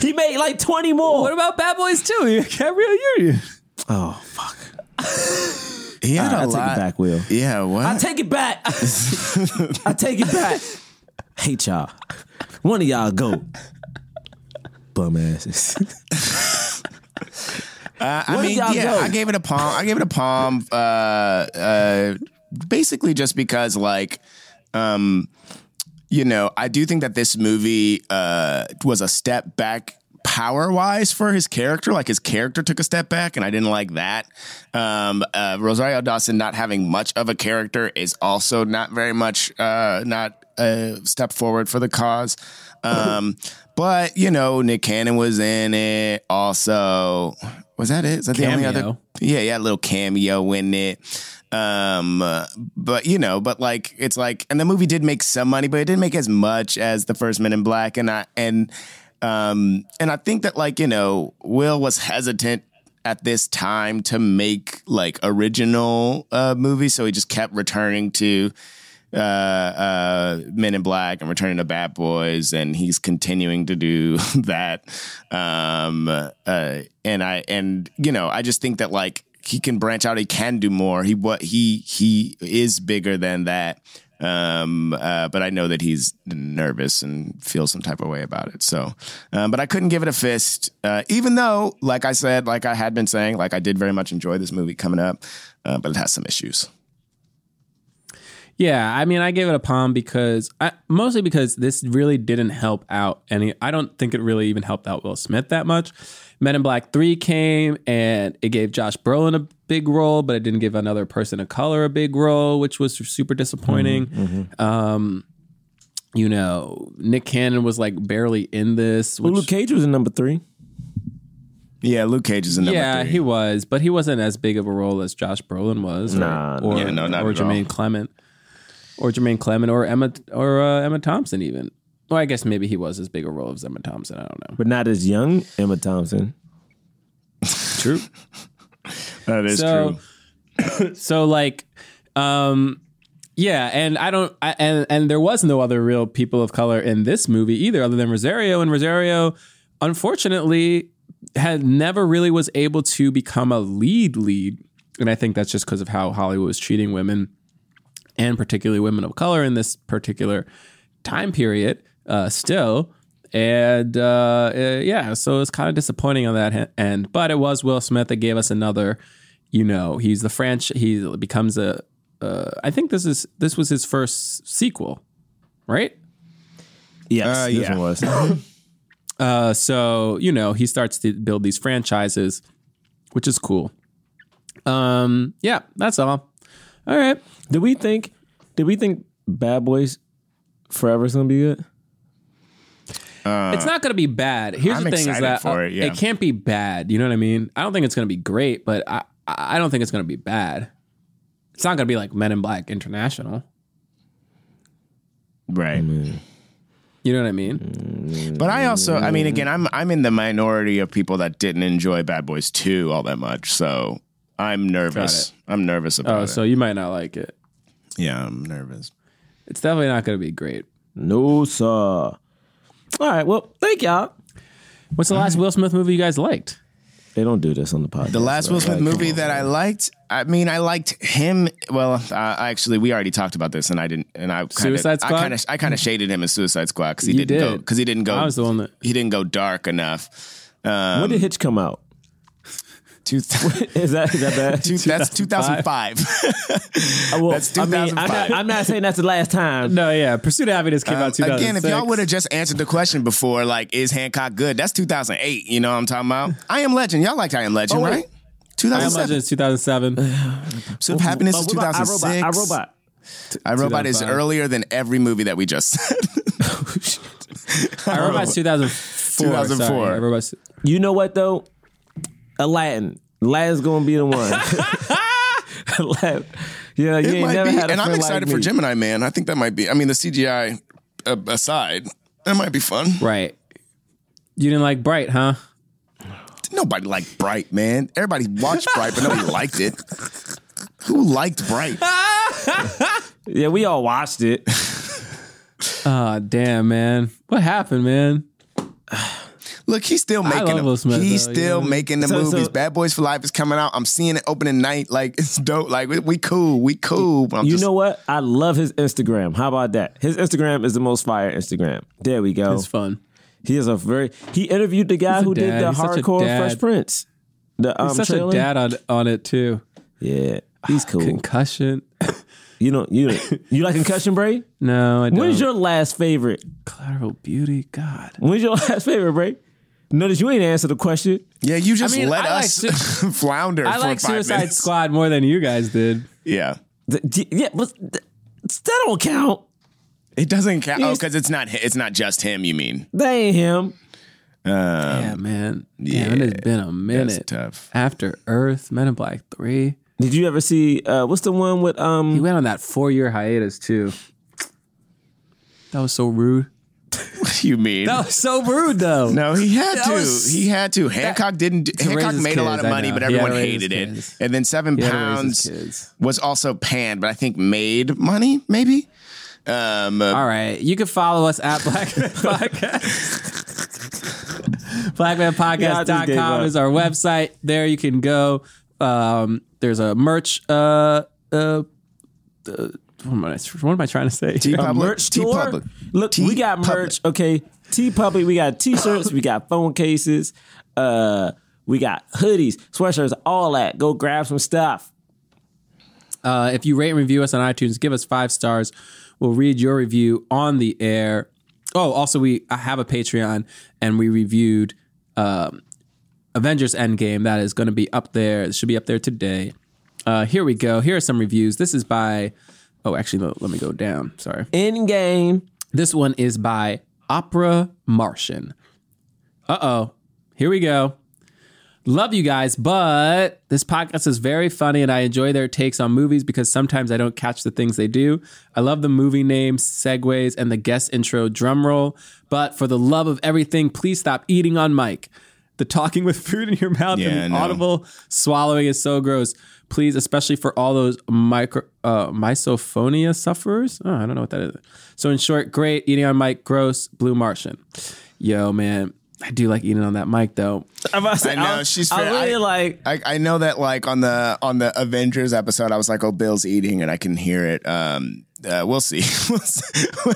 he made like 20 more. What about Bad Boys 2? Gabrielle Union. oh fuck. He had right, a I take it back, Will. Yeah, what? I take it back. I take it back. Hate y'all. One of y'all go. Bum asses. Uh, I Where mean, yeah, go? I gave it a palm. I gave it a palm. Uh, uh, basically, just because, like, um, you know, I do think that this movie uh, was a step back power wise for his character. Like his character took a step back, and I didn't like that. Um, uh, Rosario Dawson not having much of a character is also not very much uh, not a step forward for the cause. Um, but you know, Nick Cannon was in it. Also, was that it? Is that the only other? Cameo. Yeah, yeah, a little cameo in it. Um, uh, but you know, but like it's like, and the movie did make some money, but it didn't make as much as the first Men in Black, and I and um and I think that like you know, Will was hesitant at this time to make like original uh movies, so he just kept returning to uh uh Men in Black and returning to Bad Boys and he's continuing to do that. Um uh and I and you know I just think that like he can branch out. He can do more. He what he he is bigger than that. Um uh but I know that he's nervous and feels some type of way about it. So um but I couldn't give it a fist uh even though like I said like I had been saying like I did very much enjoy this movie coming up uh, but it has some issues Yeah, I mean, I gave it a palm because I, mostly because this really didn't help out any. I don't think it really even helped out Will Smith that much. Men in Black Three came and it gave Josh Brolin a big role, but it didn't give another person of color a big role, which was super disappointing. Um, you know, Nick Cannon was like barely in this. Well, Luke Cage was in number three. yeah Luke Cage is in number yeah, three he was, but he wasn't as big of a role as Josh Brolin was, or, Nah, or, Yeah, no, not or at all. Clement, or Jermaine Clement, or Emma, or uh, Emma Thompson, even. Well, I guess maybe he was as big a role as Emma Thompson. I don't know. But not as young Emma Thompson. True. that is so, true so like, um, yeah, and I don't, I, and and there was no other real people of color in this movie either, other than Rosario. And Rosario, unfortunately, had never really was able to become a lead lead, and I think that's just because of how Hollywood was treating women, and particularly women of color in this particular time period. Uh, still. And uh, uh, yeah, so it's kind of disappointing on that end. But it was Will Smith that gave us another. You know, he's the French. He becomes a. Uh, I think this is this was his first sequel, right? Yes, Uh, this yeah. one was. Uh, so you know, he starts to build these franchises, which is cool. Um, yeah, that's all. All right. did we think? Did we think Bad Boys Forever is gonna be good? Uh, it's not going to be bad. Here's I'm the thing: is that for uh, it, yeah. can't be bad. You know what I mean? I don't think it's going to be great, but I I don't think it's going to be bad. It's not going to be like Men in Black International. right mm-hmm. You know what I mean? Mm-hmm. But I also, I mean, again, I'm I'm in the minority of people that didn't enjoy Bad Boys 2 all that much. So I'm nervous. I'm nervous about it. Oh, it. so you might not like it. yeah, I'm nervous. It's definitely not going to be great. No, sir. All right. Well, thank y'all. What's the last Will Smith movie you guys liked? They don't do this on the podcast. The last Will? Smith Like, movie on, that I liked, I mean, I liked him. Well, uh, actually, we already talked about this, and I didn't. And I kind of, Suicide I kind of, I kind of shaded him in Suicide Squad because he You didn't go because he didn't go. I was the one that- he didn't go dark enough. Um, When did Hitch come out? Two, Is that is that bad? two, that's 2005. Uh, well, That's I mean, I'm 2005. not, I'm not saying that's the last time. No, yeah. Pursuit of Happiness came Um, out 2006. again, if y'all would have just answered the question before, like, is Hancock good? That's 2008. You know what I'm talking about? I Am Legend. Y'all liked I Am Legend, Oh, wait. right? I Am 2007. Legend is 2007. Pursuit of Happiness Oh, is what about 2006. I Robot. I Robot is earlier than every movie that we just said. I remember it's 2004. 2004. Sorry. I remember You know what though? Aladdin. Aladdin's gonna be the one. Aladdin. Yeah, you it ain't might never be, had a and I'm friend excited like for me. Gemini Man. I think that might be. I mean, the CGI uh, aside, that might be fun. Right. You didn't like Bright, huh? Nobody liked Bright, man. Everybody watched Bright, but nobody liked it. Who liked Bright? Yeah, we all watched it. Oh, damn, man. What happened, man? Look, he's still making love them. Smith, he's though, still know? making the So- so- movies. Bad Boys for Life is coming out. I'm seeing it opening night. Like it's dope. Like we, we cool. We cool. But I'm you just, know what? I love his Instagram. How about that? His Instagram is the most fire Instagram. There we go. It's fun. He is a very. He interviewed the guy He's a who did dad. the He's hardcore. Fresh Prince. The um, He's such trailer. a dad on, on it, too. Yeah, he's cool. Concussion. You don't you you like concussion, Bray? No, I don't. When's your last favorite? Collateral Beauty? God. When's your last favorite, Bray? Notice you ain't answered the question. yeah, you just I mean, let I like us Su- flounder I for like five Suicide minutes. Squad more than you guys did. Yeah, The- d- yeah, but th- that don't count. it doesn't count. Oh, because it's not. It's not just him. You mean? That ain't him. Um, yeah, man. Yeah, it has been a minute. tough. After Earth, Men in Black 3. Did you ever see uh what's the one with He um went on that four year hiatus, too. That was so rude. What do you mean? That was so rude, though. No, he had That to. was- he had to. Hancock didn't. to Hancock raise his made a lot kids, of I money, know. but He had to everyone raise his hated it. kids. And then Seven He had to raise his Pounds kids. was also panned, but I think made money. Maybe. Um, uh, All right. You can follow us at Black Man Podcast. BlackmanPodcast.com gave up. is our website. There you can go. Um, there's a merch. Uh, uh, uh, what, am I, what am I trying to say? T a Public. merch T store? Public. Look, we got merch. Okay, TeePublic. We got T-shirts. we got phone cases. Uh, we got hoodies, sweatshirts, all that. Go grab some stuff. Uh, if you rate and review us on iTunes, give us five stars. We'll read your review on the air. Oh, also, we I have a Patreon and we reviewed um, Avengers Endgame. That is going to be up there. It should be up there today. Uh, here we go. Here are some reviews. This is by. Oh, actually, no, let me go down. Sorry. In game. This one is by Opera Martian. Uh oh. Here we go. Love you guys, but this podcast is very funny and I enjoy their takes on movies because sometimes I don't catch the things they do. I love the movie names, segues, and the guest intro drum roll. But for the love of everything, please stop eating on mic. The talking with food in your mouth Yeah, and know. audible swallowing is so gross. Please, especially for all those micro, uh, misophonia sufferers. Oh, I don't know what that is. So, in short, great eating on mic, gross, blue Martian. Yo, man, I do like eating on that mic though. I'm about to say, I know I- she's. I really I, like. I, I know that like on the on the Avengers episode, I was like, "Oh, Bill's eating," and I can hear it. Um, uh, we'll see. we'll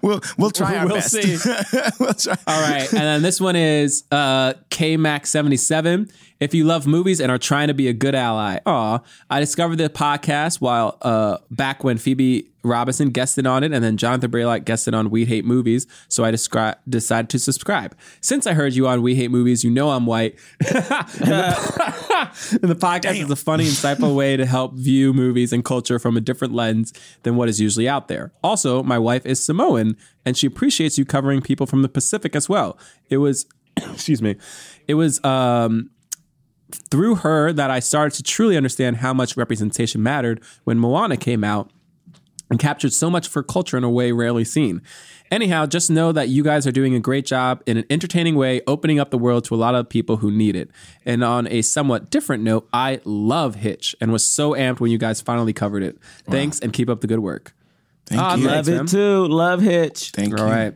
we'll we'll try our We'll best. see. we'll try. All right. And then this one is uh, KMac77. If you love movies and are trying to be a good ally, aw, I discovered the podcast while uh, back when Phoebe Robinson guested on it and then Jonathan Braylock guested on We Hate Movies. So I descri- decided to subscribe. Since I heard you on We Hate Movies, you know I'm white. and the, and the podcast is a funny, insightful way to help view movies and culture from a different lens than what is usually out there. Also, my wife is Samoan and she appreciates you covering people from the Pacific as well. It was, excuse me, it was um, through her that I started to truly understand how much representation mattered when Moana came out. and captured so much for culture in a way rarely seen. Anyhow, just know that you guys are doing a great job in an entertaining way, opening up the world to a lot of people who need it. And on a somewhat different note, I love Hitch and was so amped when you guys finally covered it. Thanks and keep up the good work. Thank Ah, you. thanks, Love man. it too. Love Hitch. Thank All you. All right.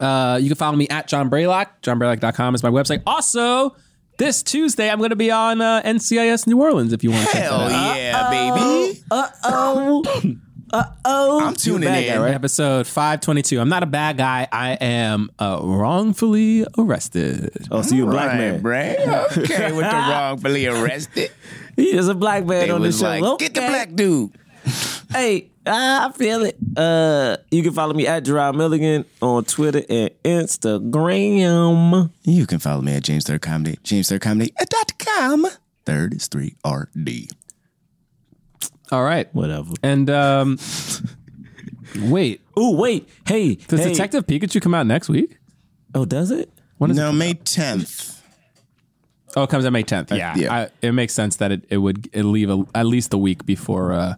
Uh, you can follow me at John Braylock. JohnBraylock.com is my website. Also, this Tuesday, I'm going to be on uh, NCIS New Orleans if you want to check Hell that out. yeah, baby. Uh oh. Uh oh. I'm tuning in. Guy, right? Episode 522. I'm not a bad guy. I am uh, wrongfully arrested. Oh, so you a black Right, man? Bray. Okay, with the wrongfully arrested. He is a black man They on was the show. like, get the black dude. Hey, I feel it. Uh, you can follow me at Jerah Milligan on Twitter and Instagram. You can follow me at James Third Comedy, James Third Comedy dot com. Third is three R D. All right. Whatever. And um, wait, Oh, wait. Hey, does hey. Detective Pikachu come out next week? Oh, does it? When is no, it? May tenth. Oh, it comes out May 10th. Yeah. yeah. I, it makes sense that it, it would it leave a, at least a week before. Uh,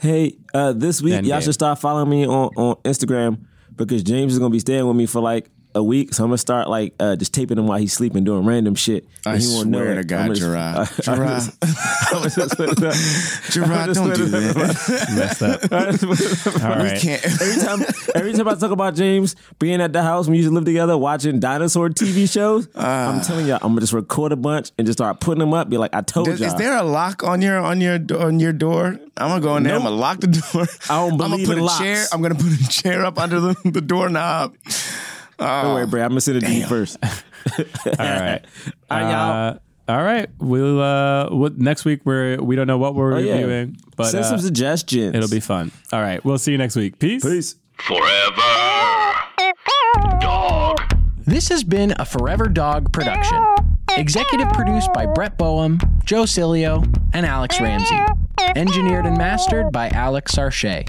Hey, uh, this week Then y'all game. should start following me on, on Instagram because James is gonna be staying with me for like a week. So I'm gonna start like uh, just taping him while he's sleeping, doing random shit. I And he won't know swear it. to God, I'm Jerah. I- I Jerah. just- I'm just put it up. Jerah, I'm don't do up. that. messed up. All We can't. Every time, every time I talk about James being at the house when we used to live together, watching dinosaur TV shows, I'm telling y'all, I'm gonna just record a bunch and just start putting them up. Be like, I told Does- y'all. is there a lock on your on your on your door? I'm gonna go in there. I'm gonna lock the door. I don't believe I'm gonna put in a locks. chair. I'm gonna put a chair up under the, the doorknob. Don't worry, Bray. I'm gonna send it to you first. All right. All right, y'all. Uh, all right. We'll uh what next week we're we don't know what we're Oh, yeah. reviewing, but Send uh, some suggestions. it'll be fun. All right. We'll see you next week. Peace. Peace. Forever Dog. This has been a Forever Dog production. Executive produced by Brett Boehm, Joe Cilio, and Alex Ramsey. Engineered and mastered by Alex Sarche.